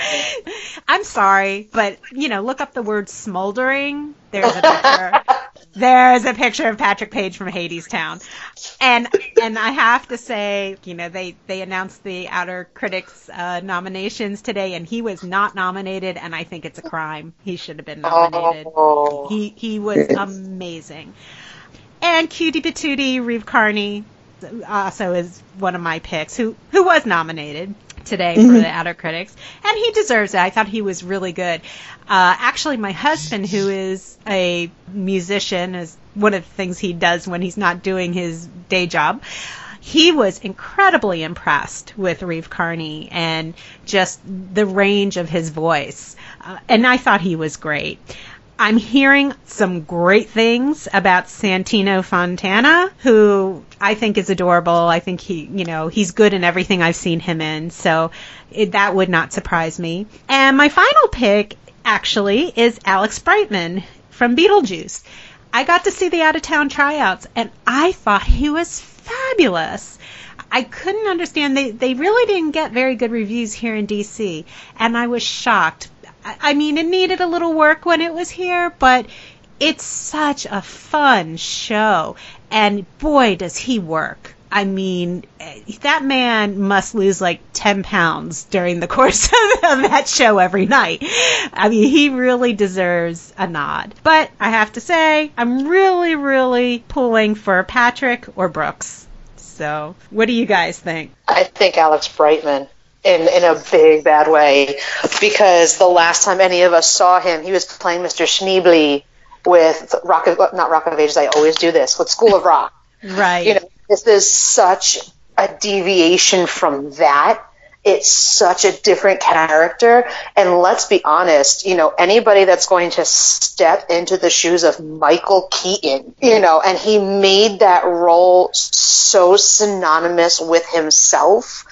I'm sorry, but you know, look up the word smoldering. There's a picture. There's a picture of Patrick Page from Hadestown. And and I have to say, you know, they they announced the Outer Critics uh, nominations today, and he was not nominated, and I think it's a crime. He should have been nominated. Oh. He he was amazing. And Cutie Patootie, Reeve Carney, also is one of my picks, who who was nominated today for the Outer Critics, and he deserves it. I thought he was really good. Uh, actually, my husband, who is a musician, is one of the things he does when he's not doing his day job. He was incredibly impressed with Reeve Carney and just the range of his voice, uh, and I thought he was great. I'm hearing some great things about Santino Fontana, who I think is adorable. I think he, you know, he's good in everything I've seen him in, so it, that would not surprise me. And my final pick, actually, is Alex Brightman from Beetlejuice. I got to see the out of town tryouts, and I thought he was fabulous. I couldn't understand they they really didn't get very good reviews here in DC, and I was shocked. I, mean, it needed a little work when it was here, but it's such a fun show, and boy, does he work. I mean, eh, that man must lose like 10 pounds during the [LAUGHS] course of, that show every night. I mean, he really deserves a nod. But I have to say, I'm really, really pulling for Patrick or Brooks. So, what do you guys think? I think Alex Brightman in in a big bad way because the last time any of us saw him, he was playing Mr. Schneebly with Rock of not Rock of Ages. I always do this with School of Rock. [LAUGHS] right. You know, this is such a deviation from that. It's such a different character. And let's be honest, you know, anybody that's going to step into the shoes of Michael Keaton, you know, and he made that role so synonymous with himself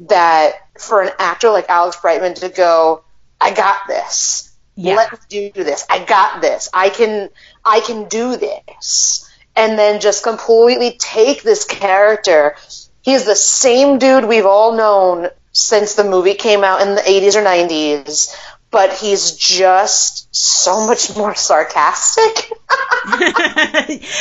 that for an actor like Alex Brightman to go, I got this. Yeah. Let me do this. I got this. I can I can do this. And then just completely take this character. He's the same dude we've all known since the movie came out in the 80s or 90s, but he's just so much more sarcastic. [LAUGHS]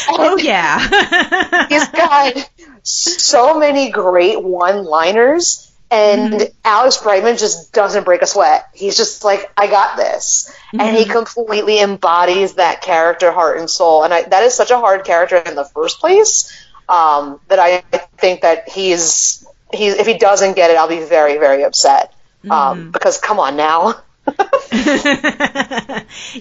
oh yeah. [LAUGHS] he's got so many great one-liners and mm-hmm. Alex Brightman just doesn't break a sweat. He's just like, I got this. Mm-hmm. And he mm-hmm. completely embodies that character, heart and soul. And I, that is such a hard character in the first place um, that I think that he's, he's, if he doesn't get it, I'll be very, very upset. Um, mm-hmm. because come on now. [LAUGHS]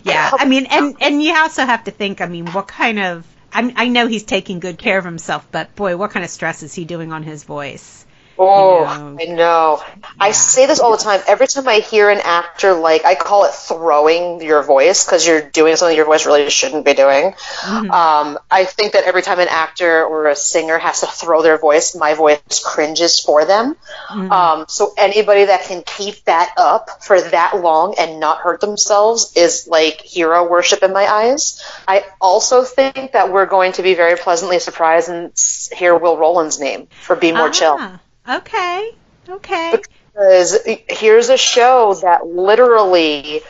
yeah, I mean, and and you also have to think. I mean, what kind of? I, I know he's taking good care of himself, but boy, what kind of stress is he doing on his voice? Oh, I know. Yeah. I say this all the time. Every time I hear an actor, like, I call it throwing your voice because you're doing something your voice really shouldn't be doing. Mm-hmm. Um, I think that every time an actor or a singer has to throw their voice, my voice cringes for them. Mm-hmm. Um, so anybody that can keep that up for that long and not hurt themselves is like hero worship in my eyes. I also think that we're going to be very pleasantly surprised and hear Will Roland's name for Be More ah. Chill. Okay. Okay. Because here's a show that literally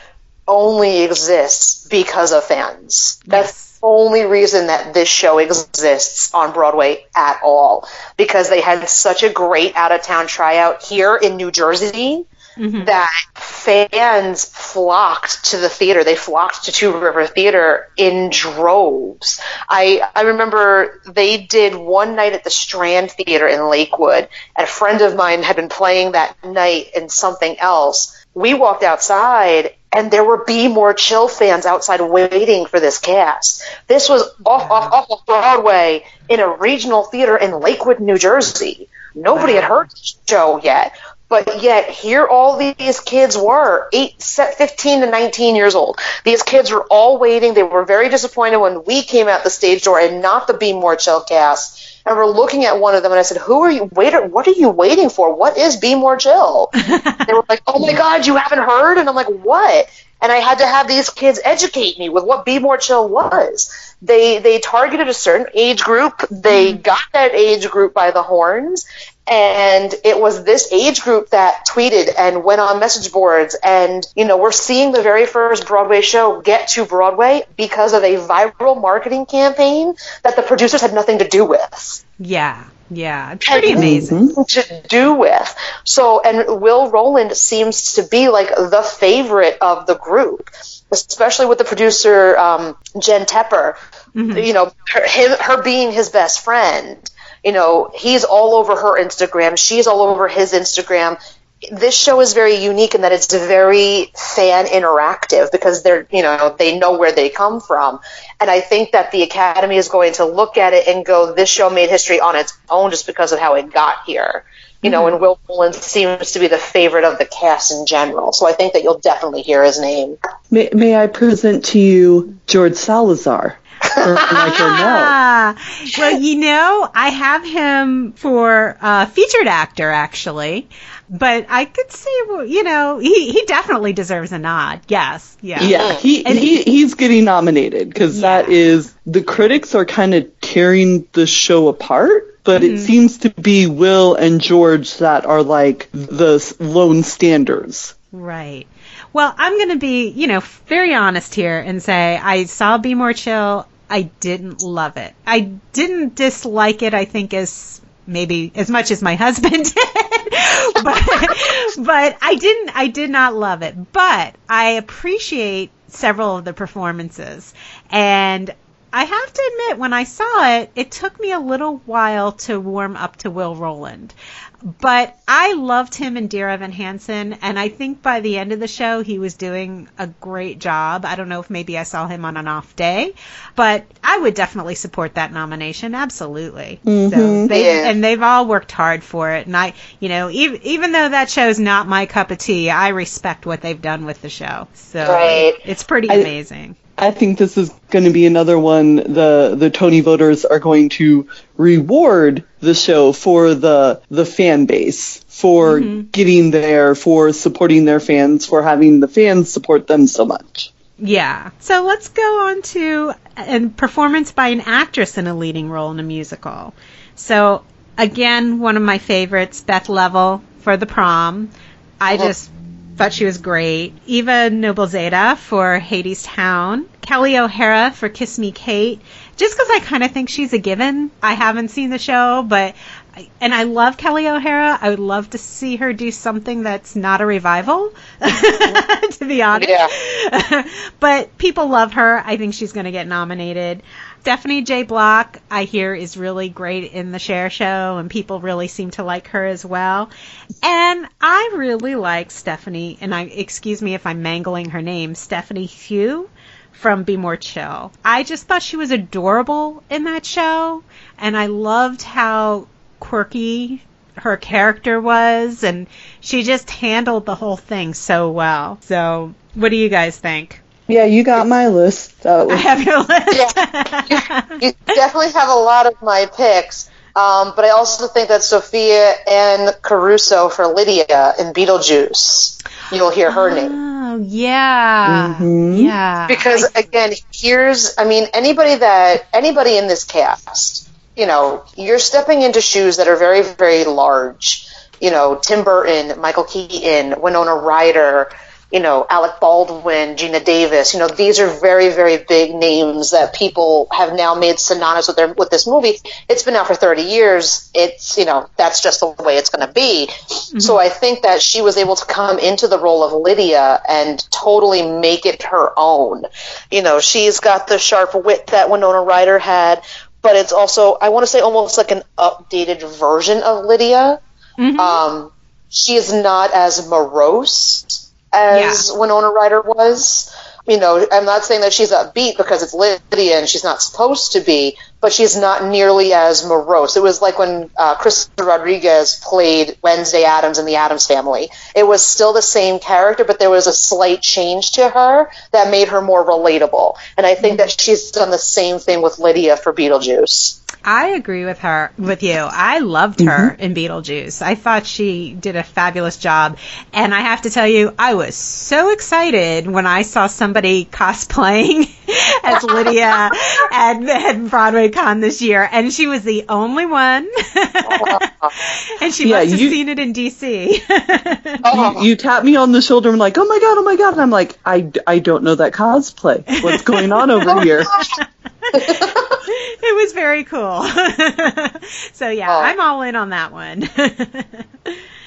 only exists because of fans. That's yes. the only reason that this show exists on Broadway at all. Because they had such a great out of town tryout here in New Jersey mm-hmm. that fans flocked to the theater. They flocked to Two River Theater in droves. I I remember they did one night at the Strand Theater in Lakewood, and a friend of mine had been playing that night in something else. We walked outside and there were Be More Chill fans outside waiting for this cast. This was off, off, off of Broadway in a regional theater in Lakewood, New Jersey. Nobody wow. had heard the show yet. But yet, here all these kids were, eight, 15 to 19 years old. These kids were all waiting. They were very disappointed when we came out the stage door and not the Be More Chill cast. And we're looking at one of them and I said, Who are you wait what are you waiting for? What is Be More Chill? [LAUGHS] they were like, Oh my god, you haven't heard? And I'm like, What? And I had to have these kids educate me with what Be More Chill was. They they targeted a certain age group. They mm. got that age group by the horns, and it was this age group that tweeted and went on message boards. And you know we're seeing the very first broadway show get to broadway because of a viral marketing campaign that the producers had nothing to do with. Yeah yeah. Pretty amazing. to do with. So and will Roland seems to be like the favorite of the group especially with the producer um, jen tepper. Mm-hmm. you know her, him, her being his best friend you know, he's all over her Instagram. She's all over his Instagram. This show is very unique in that it's very fan interactive because they're, you know, they know where they come from. And I think that the Academy is going to look at it and go, this show made history on its own just because of how it got here. You know, mm-hmm. and Will Roland seems to be the favorite of the cast in general. So I think that you'll definitely hear his name. May, may I present to you George Salazar? [LAUGHS] well, you know, I have him for uh, featured actor actually, but I could see, you know, he, he definitely deserves a nod. Yes, yeah, yeah. He and he he's getting nominated because yeah. that is the critics are kind of tearing the show apart. But mm-hmm. it seems to be Will and George that are like the lone standards. Right. Well, I'm going to be, you know, very honest here and say I saw Be More Chill. I didn't love it. I didn't dislike it, I think, as maybe as much as my [LAUGHS] husband did. but, but I didn't, I did not love it. But I appreciate several of the performances. And I have to admit, when I saw it, it took me a little while to warm up to Will Roland. But I loved him in Dear Evan Hansen, and I think by the end of the show, he was doing a great job. I don't know if maybe I saw him on an off day, but I would definitely support that nomination. Absolutely. Mhm. So they, Yeah. and they've all worked hard for it. And I, you know, even, even though that show's not my cup of tea, I respect what they've done with the show. So Right. it's pretty I- amazing. I think this is going to be another one. The the Tony voters are going to reward the show for the the fan base for mm-hmm. getting there, for supporting their fans, for having the fans support them so much. Yeah. So let's go on to a performance by an actress in a leading role in a musical. So again, one of my favorites, Beth Leavel for The Prom. I uh-huh. just thought she was great. Eva Noblezada for Hadestown. Kelly O'Hara for Kiss Me Kate. Just because I kind of think she's a given. I haven't seen the show, but and I love Kelly O'Hara. I would love to see her do something that's not a revival, [LAUGHS] to be honest. Yeah. [LAUGHS] but people love her. I think she's going to get nominated. Stephanie J. Block, I hear, is really great in the Cher Show, and people really seem to like her as well. And I really like Stephanie, and I excuse me if I'm mangling her name, Stephanie Hsu from Be More Chill. I just thought she was adorable in that show, and I loved how quirky her character was, and she just handled the whole thing so well. So, what do you guys think? Yeah, you got my list. That I have your list. [LAUGHS] you definitely have a lot of my picks. Um, but I also think that Sophia Anne Caruso for Lydia in Beetlejuice, you'll hear her name. Oh, yeah. Mhm. Yeah. Because I- again, here's I mean anybody that anybody in this cast, you know, you're stepping into shoes that are very very large. You know, Tim Burton, Michael Keaton, Winona Ryder, you know, Alec Baldwin, Geena Davis. You know, these are very very big names that people have now made synonymous with their with this movie. It's been out for 30 years. It's, you know, that's just the way it's going to be. So I think that she was able to come into the role of Lydia and totally make it her own. You know, she's got the sharp wit that Winona Ryder had, but it's also, I want to say, almost like an updated version of Lydia. Mhm. Um, she is not as morose as Winona Ryder was. You know, I'm not saying that she's upbeat because it's Lydia and she's not supposed to be, but she's not nearly as morose. It was like when uh, Chris Rodriguez played Wednesday Addams in the Addams Family. It was still the same character, but there was a slight change to her that made her more relatable. And I think that she's done the same thing with Lydia for Beetlejuice. I agree with her, with you. I loved her mm-hmm. in Beetlejuice. I thought she did a fabulous job. And I have to tell you, I was so excited when I saw somebody cosplaying [LAUGHS] as Lydia [LAUGHS] at, at BroadwayCon this year. And she was the only one. [LAUGHS] and she Yeah, must have you- seen it in DC. Oh. you, you tap me on the shoulder and like, oh my god, oh my god, and I'm like, I, I don't know that cosplay. What's going on over here? It was very cool. [LAUGHS] so yeah. I'm all in on that one. [LAUGHS]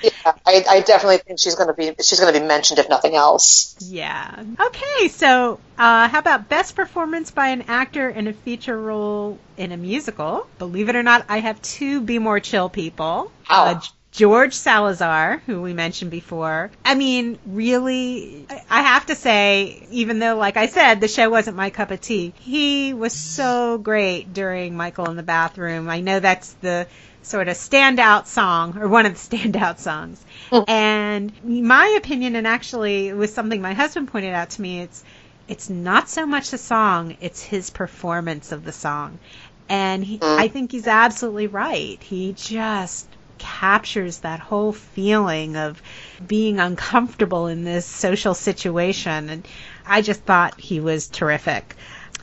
Yeah, I, I definitely think she's going to be she's going to be mentioned if nothing else. yeah. Okay, so uh, how about best performance by an actor in a feature role in a musical? Believe it or not, I have two Be More Chill people. Wow. Uh, George Salazar, who we mentioned before. I mean, really, I- have to say, even though, like I said, the show wasn't my cup of tea, he was so great during Michael in the Bathroom. I know that's the sort of standout song, or one of the [LAUGHS] standout songs. Oh. and my opinion, and actually it was something my husband pointed out to me, it's, it's not so much the song, it's his performance of the song. And he, mm. I think he's absolutely right. He just captures that whole feeling of being uncomfortable in this social situation. And I just thought he was terrific.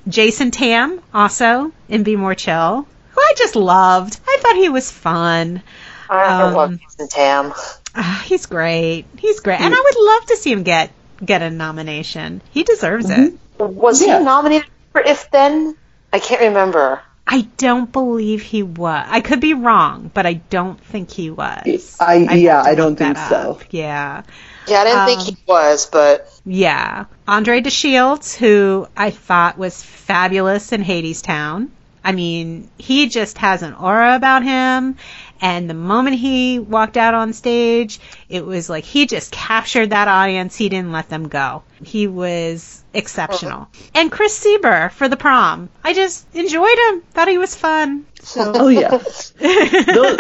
Jason Tam, also in Be More Chill, who I just loved. I thought he was fun. I Um, love Jason Tam. Ah, he's great. He's great. And I would love to see him get get a nomination. He deserves it. Was Yeah. he nominated for If Then? I can't remember. I don't believe he was. I could be wrong, but I don't think he was. I I'd yeah, I don't think so. up. Yeah. Yeah, I didn't think Um, he was, but Yeah. André De Shields, who I thought was fabulous in Hadestown. I mean, he just has an aura about him. And the moment he walked out on stage, it was like he just captured that audience. He didn't let them go. He was exceptional. And Chris Sieber for the prom. I just enjoyed him. Thought he was fun. So. Oh yeah. [LAUGHS] Those-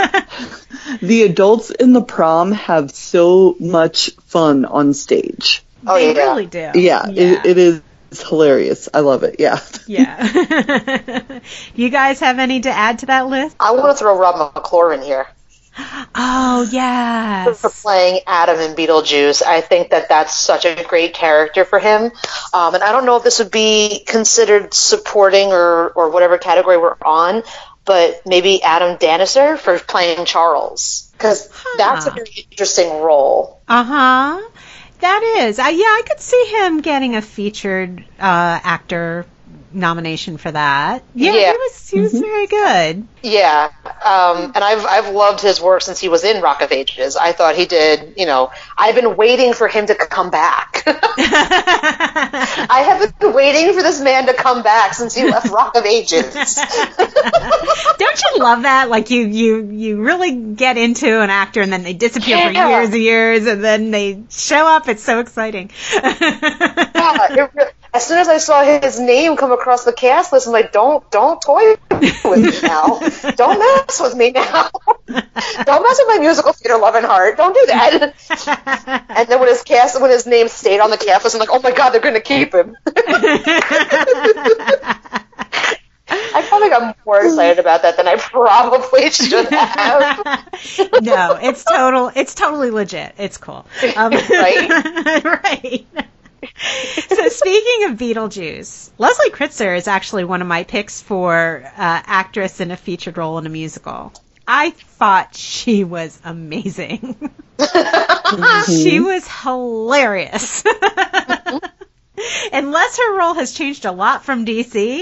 the adults in the prom have so much fun on stage. Oh, they yeah. really do. Yeah, It, it is hilarious. I love it. Yeah. Yeah. [LAUGHS] you guys have any to add to that list? I want to throw Rob McClure in here Oh, yeah, for playing Adam in Beetlejuice. I think that that's such a great character for him. Um, and I don't know if this would be considered supporting or, or whatever category we're on, but maybe Adam Dannheisser for playing Charles. Because that's a very interesting role. Uh huh. That is. I, yeah, I could see him getting a featured uh, actor nomination for that. Yeah, Yeah. he was he was very good. Yeah, um, and I've I've loved his work since he was in Rock of Ages. I thought he did. You know, I've been waiting for him to come back. [LAUGHS] I have been waiting for this man to come back since he left Rock of Ages. [LAUGHS] Don't you love that? Like you you you really get into an actor and then they disappear for years and years and then they show up. It's so exciting. [LAUGHS] Yeah, it re- as soon as I saw his name come across the cast list, I'm like, don't don't toy with me now. [LAUGHS] Don't mess with me now. don't mess with my musical theater loving heart. Don't do that. And then when his cast, when his name stayed on the cast list, I'm like, oh my god, they're going to keep him. [LAUGHS] I probably got more excited about that than I probably should have. [LAUGHS] no, it's total. It's totally legit. It's cool. Um, Right? right. [LAUGHS] So speaking of Beetlejuice, Leslie Kritzer is actually one of my picks for uh, actress in a featured role in a musical. I thought she was amazing. [LAUGHS] She was hilarious. [LAUGHS] Unless her role has changed a lot from DC,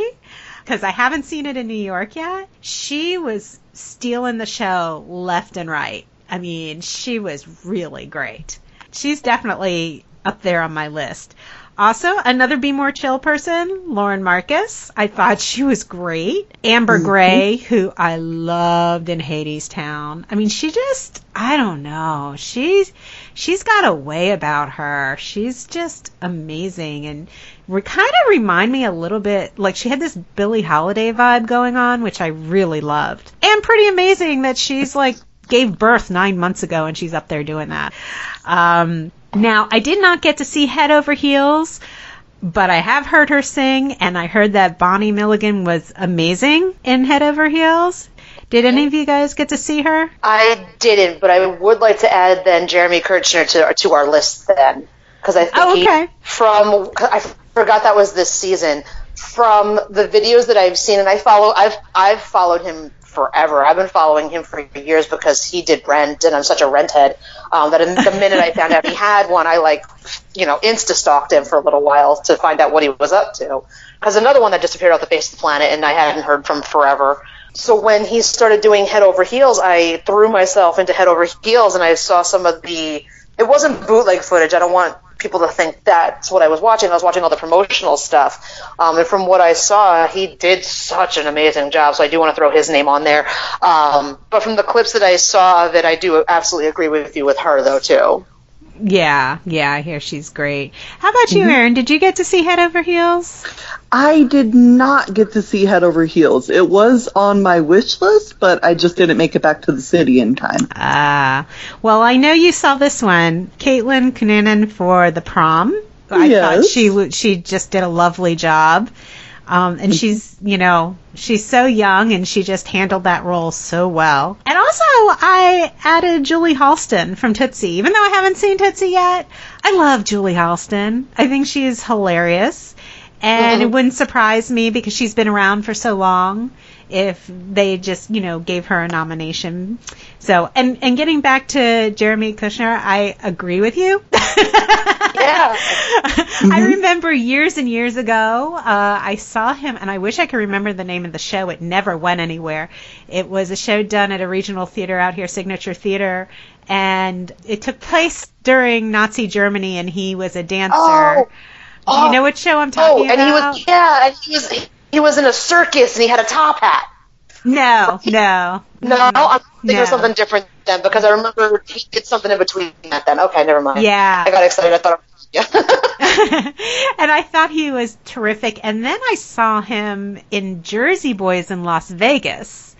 because I haven't seen it in New York yet, she was stealing the show left and right. I mean, she was really great. She's definitely up there on my list. Also, another Be More Chill person, Lauren Marcus. I thought she was great. Amber Gray, who I loved in Hadestown. I mean, she just, I don't know. She's, she's got a way about her. She's just amazing and re- kind of remind me a little bit, like she had this Billie Holiday vibe going on, which I really loved. And pretty amazing that she's like, gave birth nine months ago and she's up there doing that. Um, now, I did not get to see Head Over Heels, but I have heard her sing, and I heard that Bonnie Milligan was amazing in Head Over Heels. Did any of you guys get to see her? I didn't, but I would like to add then Jeremy Kushnier to to our list then, because I think Oh, he, okay. from I forgot that was this season. From the videos that I've seen, and I follow, I've I've followed him forever. I've been following him for years because he did Rent, and I'm such a Rent head um, that the minute I found out he had one, I like, you know, insta stalked him for a little while to find out what he was up to. Because another one that disappeared off the face of the planet, and I hadn't heard from forever. So when he started doing Head Over Heels, I threw myself into Head Over Heels, and I saw some of the. It wasn't bootleg footage. I don't want people to think that's what I was watching. I was watching all the promotional stuff, um, and from what I saw, he did such an amazing job. So I do want to throw his name on there. Um, but from the clips that I saw of it, I do absolutely agree with you with her though too. Yeah, yeah, I hear she's great. How about you, Erin? Did you get to see Head Over Heels? I did not get to see Head Over Heels. It was on my wish list, but I just didn't make it back to the city in time. Ah, well, I know you saw this one, Caitlin Kinnunen for the prom. I thought she w- she just did a lovely job, um, and she's you know she's so young and she just handled that role so well. And also, I added Julie Halston from Tootsie, even though I haven't seen Tootsie yet. I love Julie Halston. I think she is hilarious. And it wouldn't surprise me because she's been around for so long if they just, you know, gave her a nomination. So, and, and getting back to Jeremy Kushnier, I agree with you. [LAUGHS] yeah. [LAUGHS] I remember years and years ago, uh, I saw him, and I wish I could remember the name of the show. It never went anywhere. It was a show done at a regional theater out here, Signature Theater, and it took place during Nazi Germany, and he was a dancer. Oh. Do you Oh. know what show I'm talking about? Oh, and he was yeah, and he was he was in a circus and he had a top hat. No, no. No, I'm thinking No. of something different then because I remember he did something in between that. Then okay, never mind. Yeah. I got excited. I thought. I was. Yeah. [LAUGHS] and I thought he was terrific. And then I saw him in Jersey Boys in Las Vegas.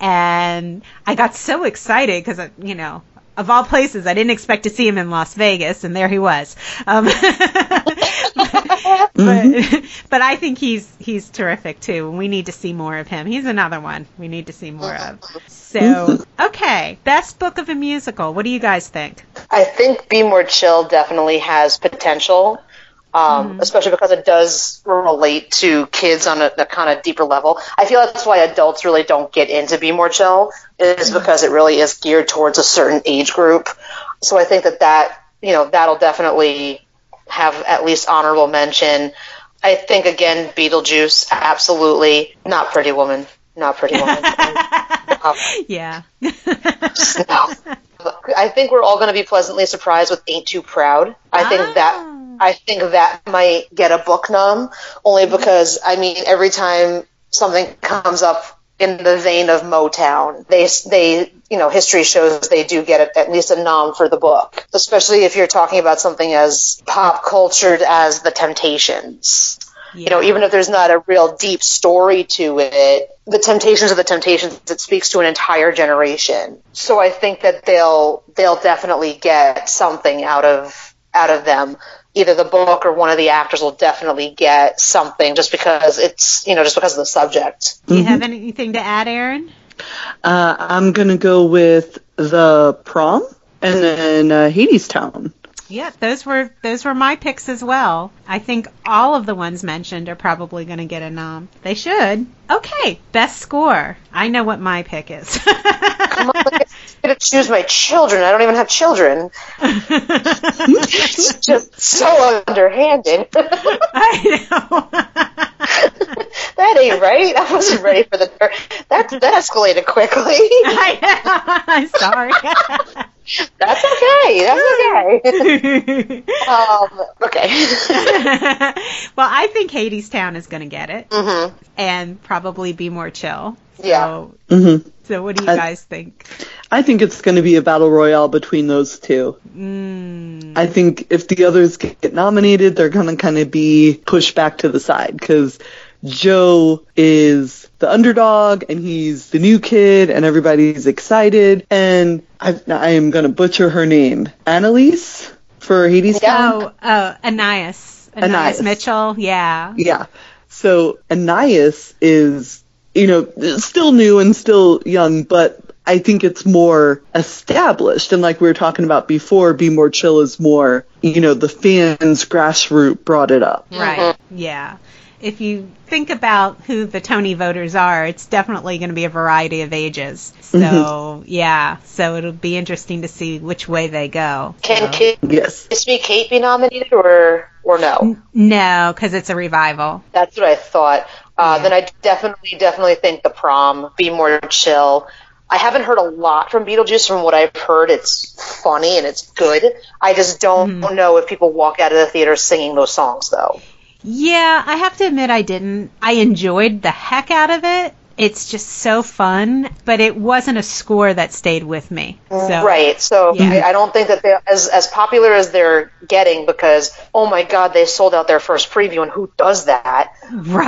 And I got so excited because, uh, you know, of all places, I didn't expect to see him in Las Vegas, and there he was. Um, [LAUGHS] but, but I think he's he's terrific too, and we need to see more of him. He's another one we need to see more of. So, okay, best book of a musical. What do you guys think? I think Be More Chill definitely has potential, um, especially because it does relate to kids on a, a kind of deeper level. I feel that's why adults really don't get into Be More Chill, is because it really is geared towards a certain age group. So I think that that, you know, that'll definitely have at least honorable mention. I think, again, Beetlejuice, absolutely. Not Pretty Woman. Not Pretty Woman. [LAUGHS] Um, Yeah. I think we're all going to be pleasantly surprised with "Ain't Too Proud." I think Ah. that I think that might get a book nom only mm-hmm. because I mean every time something comes up in the vein of Motown, they they you know history shows they do get at least a nom for the book, especially if you're talking about something as pop cultured as The Temptations you know, even if there's not a real deep story to it, the Temptations of the Temptations it speaks to an entire generation. So I think that they'll they'll definitely get something out of out of them. Either the book or one of the actors will definitely get something just because it's you know just because of the subject. Do you have anything to add, Erin? Uh, I'm gonna go with the prom and then uh, Hadestown. Yeah, those were those were my picks as well. I think all of the ones mentioned are probably going to get a nom. They should. Okay, best score. I know what my pick is. I'm [LAUGHS] gonna choose my children. I don't even have children. [LAUGHS] It's just so underhanded. I know. [LAUGHS] that ain't right. I wasn't ready for the that that escalated quickly. I know. I'm sorry. That's okay. That's okay. [LAUGHS] um, okay. [LAUGHS] well, I think Hadestown is going to get it, hmm and probably be more chill. So, Yeah. hmm So, what do you I- guys think? I think it's gonna be a battle royale between those two. Mm, I think if the others get nominated, they're gonna kind of be pushed back to the side because Joe is the underdog and he's the new kid and everybody's excited. And I, I am gonna butcher her name, Annalise for Hades Yeah. Town. oh, oh, Anais. Anais, Anais. Mitchell. Yeah. Yeah. So Anais is, you know, still new and still young, but I think it's more established. And like we were talking about before, Be More Chill is more, you know, the fans grassroots brought it up. Right. Mm-hmm. Yeah. If you think about who the Tony voters are, it's definitely going to be a variety of ages. So, yeah. So it'll be interesting to see which way they go. Can So- Kiss Yes. Me Kate be nominated or or no? No, because it's a revival. That's what I thought. Uh, Yeah. Then I definitely definitely think the prom be more chill. I haven't heard a lot from Beetlejuice. From what I've heard, it's funny and it's good. I just don't know if people walk out of the theater singing those songs though. Yeah, I have to admit I didn't. I enjoyed the heck out of it. It's just so fun, but it wasn't a score that stayed with me. So, Right. So Yeah. I, I don't think that they're as as popular as they're getting because oh my god they sold out their first preview and who does that? Right.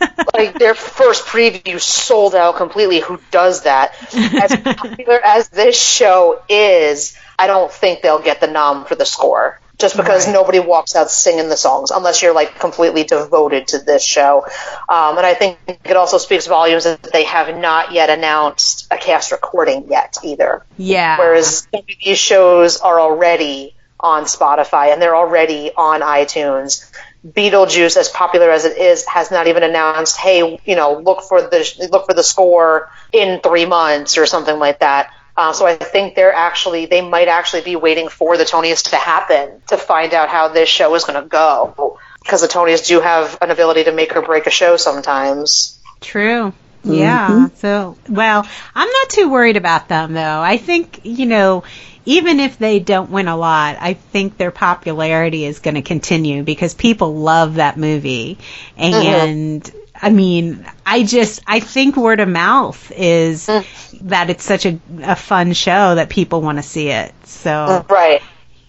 Um, like their first preview sold out completely. Who does that? As [LAUGHS] popular as this show is, I don't think they'll get the nom for the score. Just because Right. nobody walks out singing the songs, unless you're like completely devoted to this show. Um, and I think it also speaks volumes that they have not yet announced a cast recording yet either. yeah. Whereas these shows are already on Spotify and they're already on iTunes. Beetlejuice, as popular as it is, has not even announced, "Hey, you know, look for the look for the score in three months or something like that." Uh, so I think they're actually they might actually be waiting for the Tonys to happen to find out how this show is going to go because the Tonys do have an ability to make or break a show sometimes. True. Yeah. So, well, I'm not too worried about them though. I think, you know, even if they don't win a lot, I think their popularity is going to continue because people love that movie. And I mean, I just, I think word of mouth is that it's such a, a fun show that people want to see it. So, Right.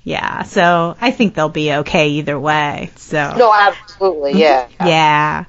yeah. So I think they'll be okay either way. So, No, absolutely. Yeah. yeah.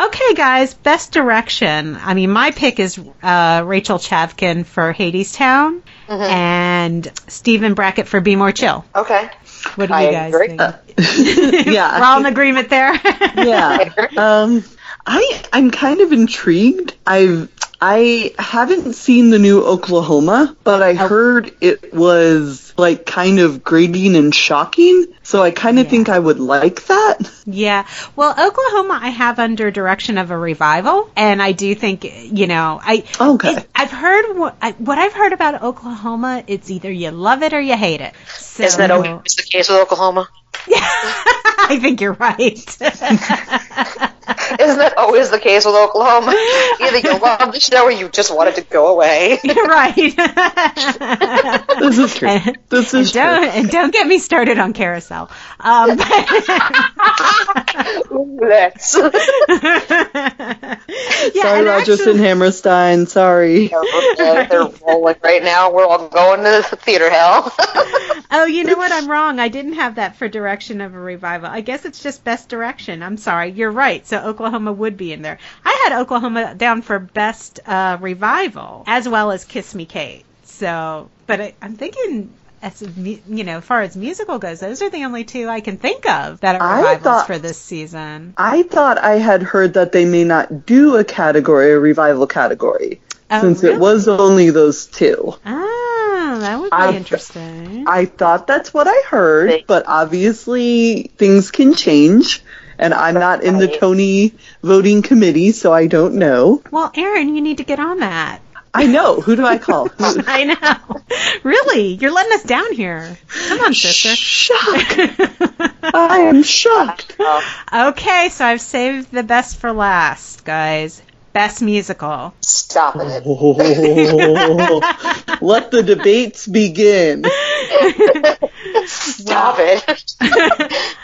Okay, guys, best direction. I mean, my pick is uh, Rachel Chavkin for Hadestown and Stephen Brackett for Be More Chill. Okay. What do I you guys agree. think? [LAUGHS] yeah. [LAUGHS] We're all in agreement there. yeah. [LAUGHS] Um, I I'm kind of intrigued. I've I haven't seen the new Oklahoma, but I oh. heard it was like kind of grating and shocking. So I kind of Yeah. think I would like that. Yeah. Well, Oklahoma, I have under direction of a revival, and I do think, you know, I. Okay. it- I've heard what, I, what I've heard about Oklahoma. It's either you love it or you hate it. So, Isn't that always [LAUGHS] the case with Oklahoma? Yeah, [LAUGHS] I think you're right. [LAUGHS] [LAUGHS] Isn't that always the case with Oklahoma? Either you love the show or you just want it to go away. [LAUGHS] You're right. [LAUGHS] This is true. This is true. don't and don't get me started on carousel. Um, Let's. yeah, Sorry, and Rodgers actually- and Hammerstein. Sorry. They're they're rolling right now. We're all going to the theater hell. Oh, you know what? I'm wrong. I didn't have that for direction of a revival. I guess it's just best direction. I'm sorry. You're right. So Oklahoma would be in there. I had Oklahoma down for best uh, revival as well as Kiss Me Kate. So, but I, I'm thinking. As you know, as far as musical goes, those are the only two I can think of that are I revivals thought- for this season. I thought I had heard that they may not do a category, a revival category, Oh, since really? it was only those two. Ah, that would be I- interesting. I thought that's what I heard, but obviously things can change, and I'm not in the Tony voting committee, so I don't know. well, Erin, you need to get on that. I know. Who do I call? [LAUGHS] I know. Really, you're letting us down here. Come on, sister. Shock! [LAUGHS] I am shocked. Okay, so I've saved the best for last, guys. Best musical. stop it. Oh, [LAUGHS] let the debates begin. Stop it.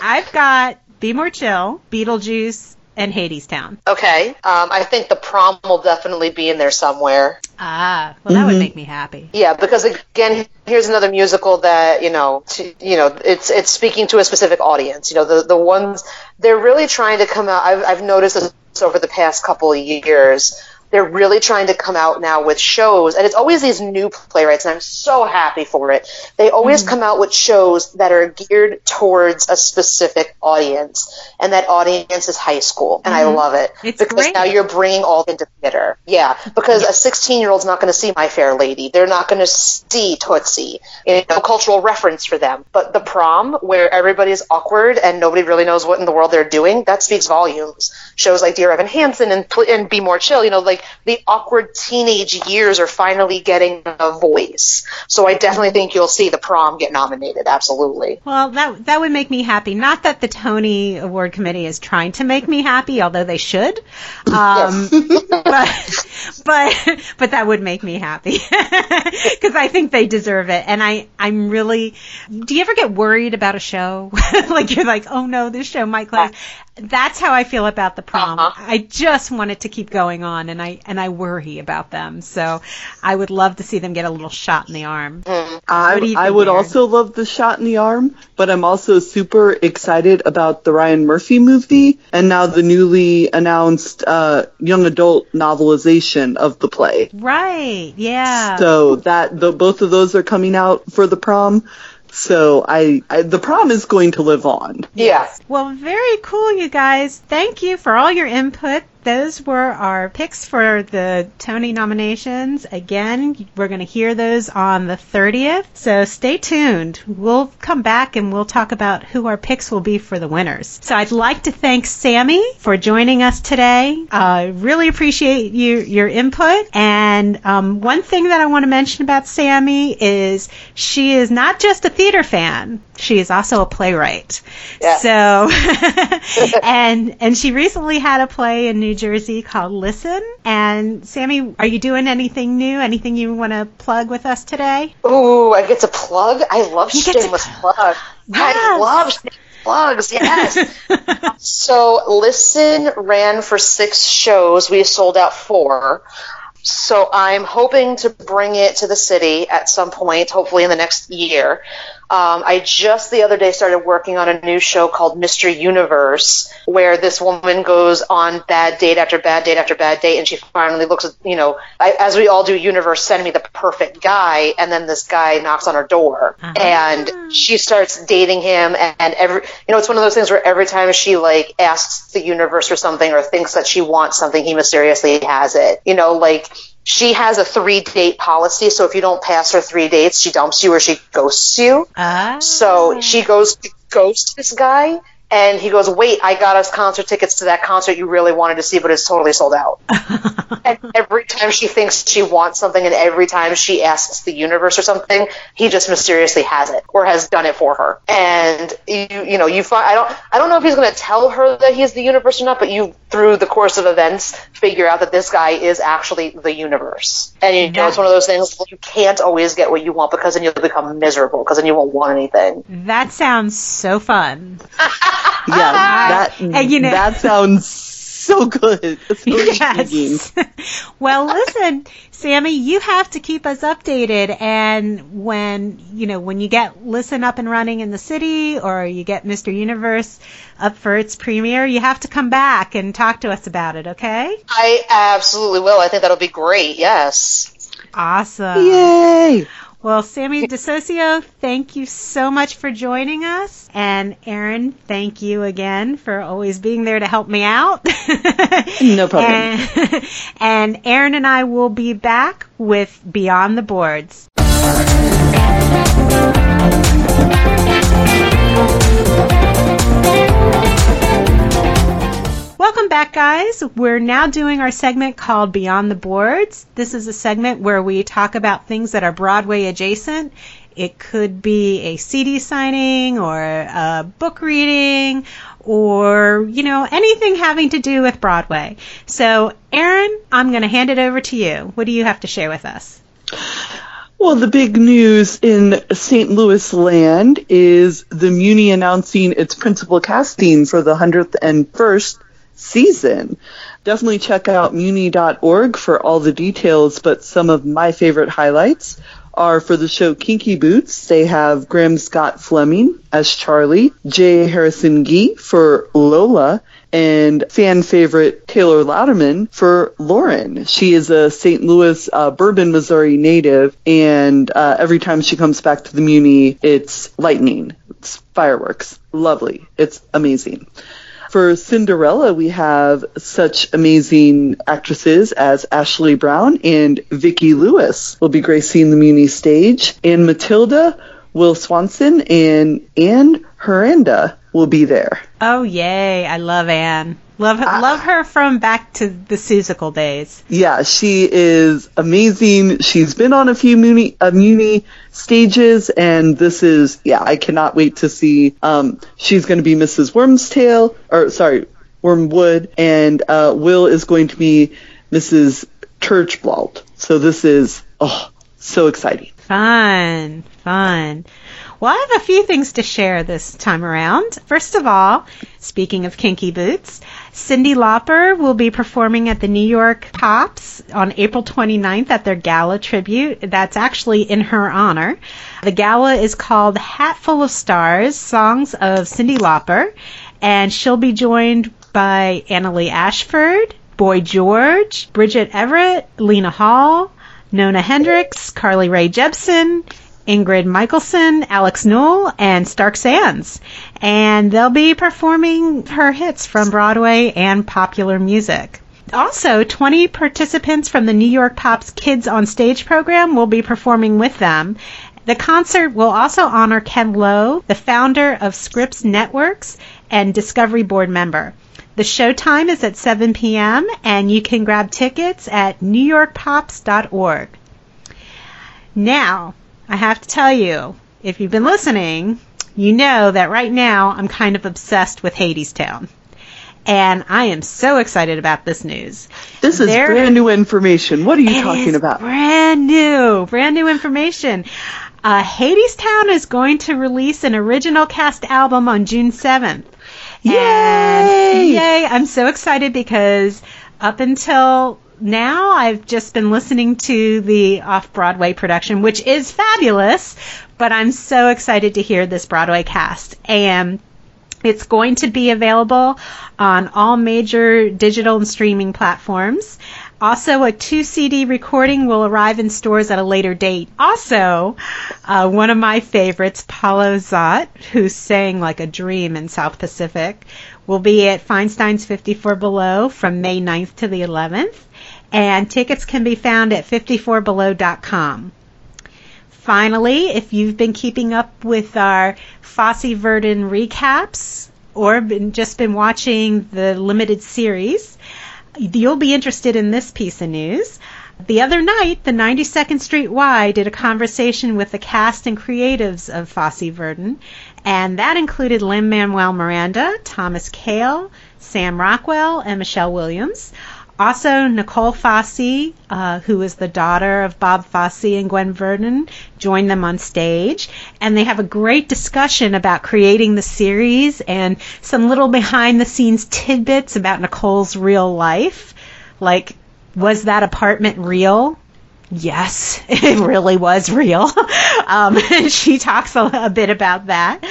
I've got Be More Chill, Beetlejuice, and Hadestown. Okay. Um, I think the prom will definitely be in there somewhere. Ah, well, that would make me happy. Yeah, because again, here's another musical that you know, to, you know, it's it's speaking to a specific audience. You know, the the ones they're really trying to come out. I've I've noticed this over the past couple of years. They're really trying to come out now with shows, and it's always these new playwrights, and I'm so happy for it. They always mm. come out with shows that are geared towards a specific audience, and that audience is high school, and I mm. love it It's because great. now you're bringing all into theater. Yeah, because a 16 year old's not going to see My Fair Lady. They're not going to see Tootsie. You know, cultural reference for them. But the prom, where everybody's awkward and nobody really knows what in the world they're doing, that speaks volumes. Shows like Dear Evan Hansen and, and Be More Chill, you know, like the awkward teenage years are finally getting a voice. So I definitely think you'll see the prom get nominated. Absolutely. Well, that that would make me happy. Not that the Tony Award Committee is trying to make me happy, although they should. Um, [LAUGHS] but but but that would make me happy [LAUGHS] because I think they deserve it. And I I'm really. Do you ever get worried about a show? [LAUGHS] like you're like, oh no, this show might close. That's how I feel about the prom. Uh-huh. I just want it to keep going on, and I and I worry about them. So I would love to see them get a little shot in the arm. I, What I would Erin? also love the shot in the arm, but I'm also super excited about the Ryan Murphy movie and now the newly announced uh, young adult novelization of the play. Right? Yeah. So that the both of those are coming out for the prom. So I, I the prom is going to live on. Yeah. Well, very cool, you guys. Thank you for all your input. Those were our picks for the Tony nominations. Again, we're going to hear those on the 30th, so stay tuned. We'll come back and we'll talk about who our picks will be for the winners. So I'd like to thank Sami for joining us today. I uh, really appreciate you, your input. And um, one thing that I want to mention about Sami is she is not just a theater fan. She is also a playwright. Yes. So, [LAUGHS] and and she recently had a play in New Jersey called Listen. And Sami, are you doing anything new? Anything you want to plug with us today? Oh, I get to plug. I love You get to- shameless plug. Yes. I love plugs. Yes. [LAUGHS] so listen ran for six shows. We sold out four. So I'm hoping to bring it to the city at some point, hopefully in the next year. Um, I just the other day started working on a new show called Mr. Universe, where this woman goes on bad date after bad date after bad date, and she finally looks at, you know, I, as we all do, universe, send me the perfect guy, and then this guy knocks on her door, Ah. and she starts dating him, and every, you know, it's one of those things where every time she like asks the universe for something or thinks that she wants something, he mysteriously has it. You know, like she has a three date policy, so if you don't pass her three dates, she dumps you or she ghosts you. Ah. So she goes to ghost this guy, and he goes, "Wait, I got us concert tickets to that concert you really wanted to see, but it's totally sold out." [LAUGHS] and every time she thinks she wants something, and every time she asks the universe or something, he just mysteriously has it or has done it for her. And you, you know, you find I don't, I don't know if he's going to tell her that he's the universe or not, but you, through the course of events, figure out that this guy is actually the universe. And you know, it's one of those things you can't always get what you want because then you'll become miserable because then you won't want anything. that sounds so fun. [LAUGHS] Yeah, [LAUGHS] uh-huh. that And, you know- that sounds so good. [LAUGHS] So. Yes. [LAUGHS] well, listen, Sami, you have to keep us updated. And when you know when you get Listen up and running in the city, or you get Mr. Universe up for its premiere, you have to come back and talk to us about it. Okay? I absolutely will. I think that'll be great. Yes. Awesome. Yay! Well, Sami DeSocio, thank you so much for joining us. And Erin, thank you again for always being there to help me out. [LAUGHS] No problem. And, [LAUGHS] and Erin and I will be back with Beyond the Boards. Welcome back, guys. We're now doing our segment called Beyond the Boards. This is a segment where we talk about things that are Broadway adjacent. It could be a CD signing or a book reading or, you know, anything having to do with Broadway. So, Erin, I'm going to hand it over to you. What do you have to share with us? Well, the big news in St. Louis land is the Muni announcing its principal casting for the 101st season. Definitely check out muni.org for all the details, but some of my favorite highlights are for the show Kinky Boots. They have Graham Scott Fleming as Charlie, J. Harrison Ghee for Lola, and fan favorite Taylor Louderman for Lauren. She is a St. Louis, uh, Bourbon, Missouri native, and uh, every time she comes back to the Muni, it's lightning. It's fireworks. Lovely. It's amazing. For Cinderella, we have such amazing actresses as Ashley Brown and Vicki Lewis will be gracing the Muni stage, and Matilda, Will Swenson, and Ann Harada will be there. Oh, yay. I love Ann. Love, love her from back to the Seussical days. Yeah, she is amazing. She's been on a few Muni, uh, Muni stages, and this is, yeah, I cannot wait to see. Um, she's going to be Mrs. Wormstail, or sorry, Wormwood, and uh, Will is going to be Mrs. Turchblaut. So this is, oh, so exciting. Fun, fun. Well, I have a few things to share this time around. First of all, speaking of kinky boots, Cyndi Lauper will be performing at the New York Pops on April 29th at their gala tribute. That's actually in her honor. The gala is called Hat Full of Stars, Songs of Cyndi Lauper, and she'll be joined by Annaleigh Ashford, Boy George, Bridget Everett, Lena Hall, Nona Hendryx, Carly Rae Jepsen, Ingrid Michaelson, Alex Newell, and Stark Sands. And they'll be performing her hits from Broadway and popular music. Also, 20 participants from the New York Pops Kids on Stage program will be performing with them. The concert will also honor Ken Lowe, the founder of Scripps Networks and Discovery Board member. The show time is at 7 p.m. and you can grab tickets at newyorkpops.org. Now, I have to tell you, if you've been listening, you know that right now I'm kind of obsessed with Hadestown. And I am so excited about this news. This is There- brand new information. What are you talking about? Brand new, brand new information. Uh, Hadestown is going to release an original cast album on June 7th. Yay! And yay! I'm so excited because up until now I've just been listening to the off Broadway production, which is fabulous, but I'm so excited to hear this Broadway cast. And it's going to be available on all major digital and streaming platforms. Also, a two CD recording will arrive in stores at a later date. Also, uh, one of my favorites, Paulo Szot, who sang like a dream in South Pacific, will be at Feinstein's 54 Below from May 9th to the 11th. And tickets can be found at 54below.com. Finally, if you've been keeping up with our Fosse Verdon recaps or been, just been watching the limited series, you'll be interested in this piece of news. The other night, the 92nd Street Y did a conversation with the cast and creatives of Fosse Verdon, and that included Lin Manuel Miranda, Thomas Kail, Sam Rockwell, and Michelle Williams. Also, Nicole Fosse, uh, who is the daughter of Bob Fosse and Gwen Verdon, joined them on stage. And they have a great discussion about creating the series and some little behind the scenes tidbits about Nicole's real life. Like, was that apartment real? Yes, [LAUGHS] it really was real. [LAUGHS] um, and [LAUGHS] she talks a, a bit about that,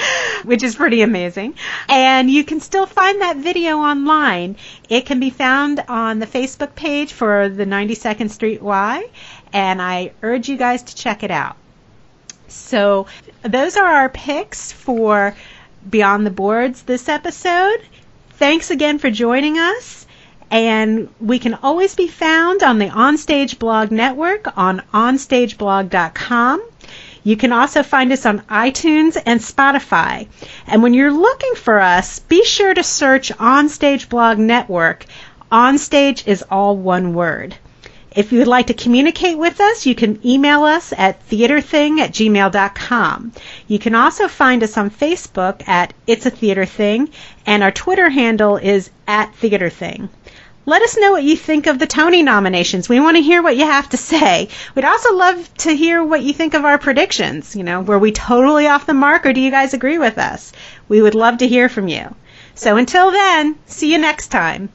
which is pretty amazing. And you can still find that video online. It can be found on the Facebook page for the 92nd Street Y, and I urge you guys to check it out. So, those are our picks for Beyond the Boards this episode. Thanks again for joining us. And we can always be found on the Onstage Blog Network on onstageblog.com. You can also find us on iTunes and Spotify. And when you're looking for us, be sure to search Onstage Blog Network. Onstage is all one word. If you would like to communicate with us, you can email us at theaterthing at gmail.com. You can also find us on Facebook at It's a Theater Thing, and our Twitter handle is at Theater Thing. Let us know what you think of the Tony nominations. We want to hear what you have to say. We'd also love to hear what you think of our predictions. You know, were we totally off the mark or do you guys agree with us? We would love to hear from you. So until then, see you next time.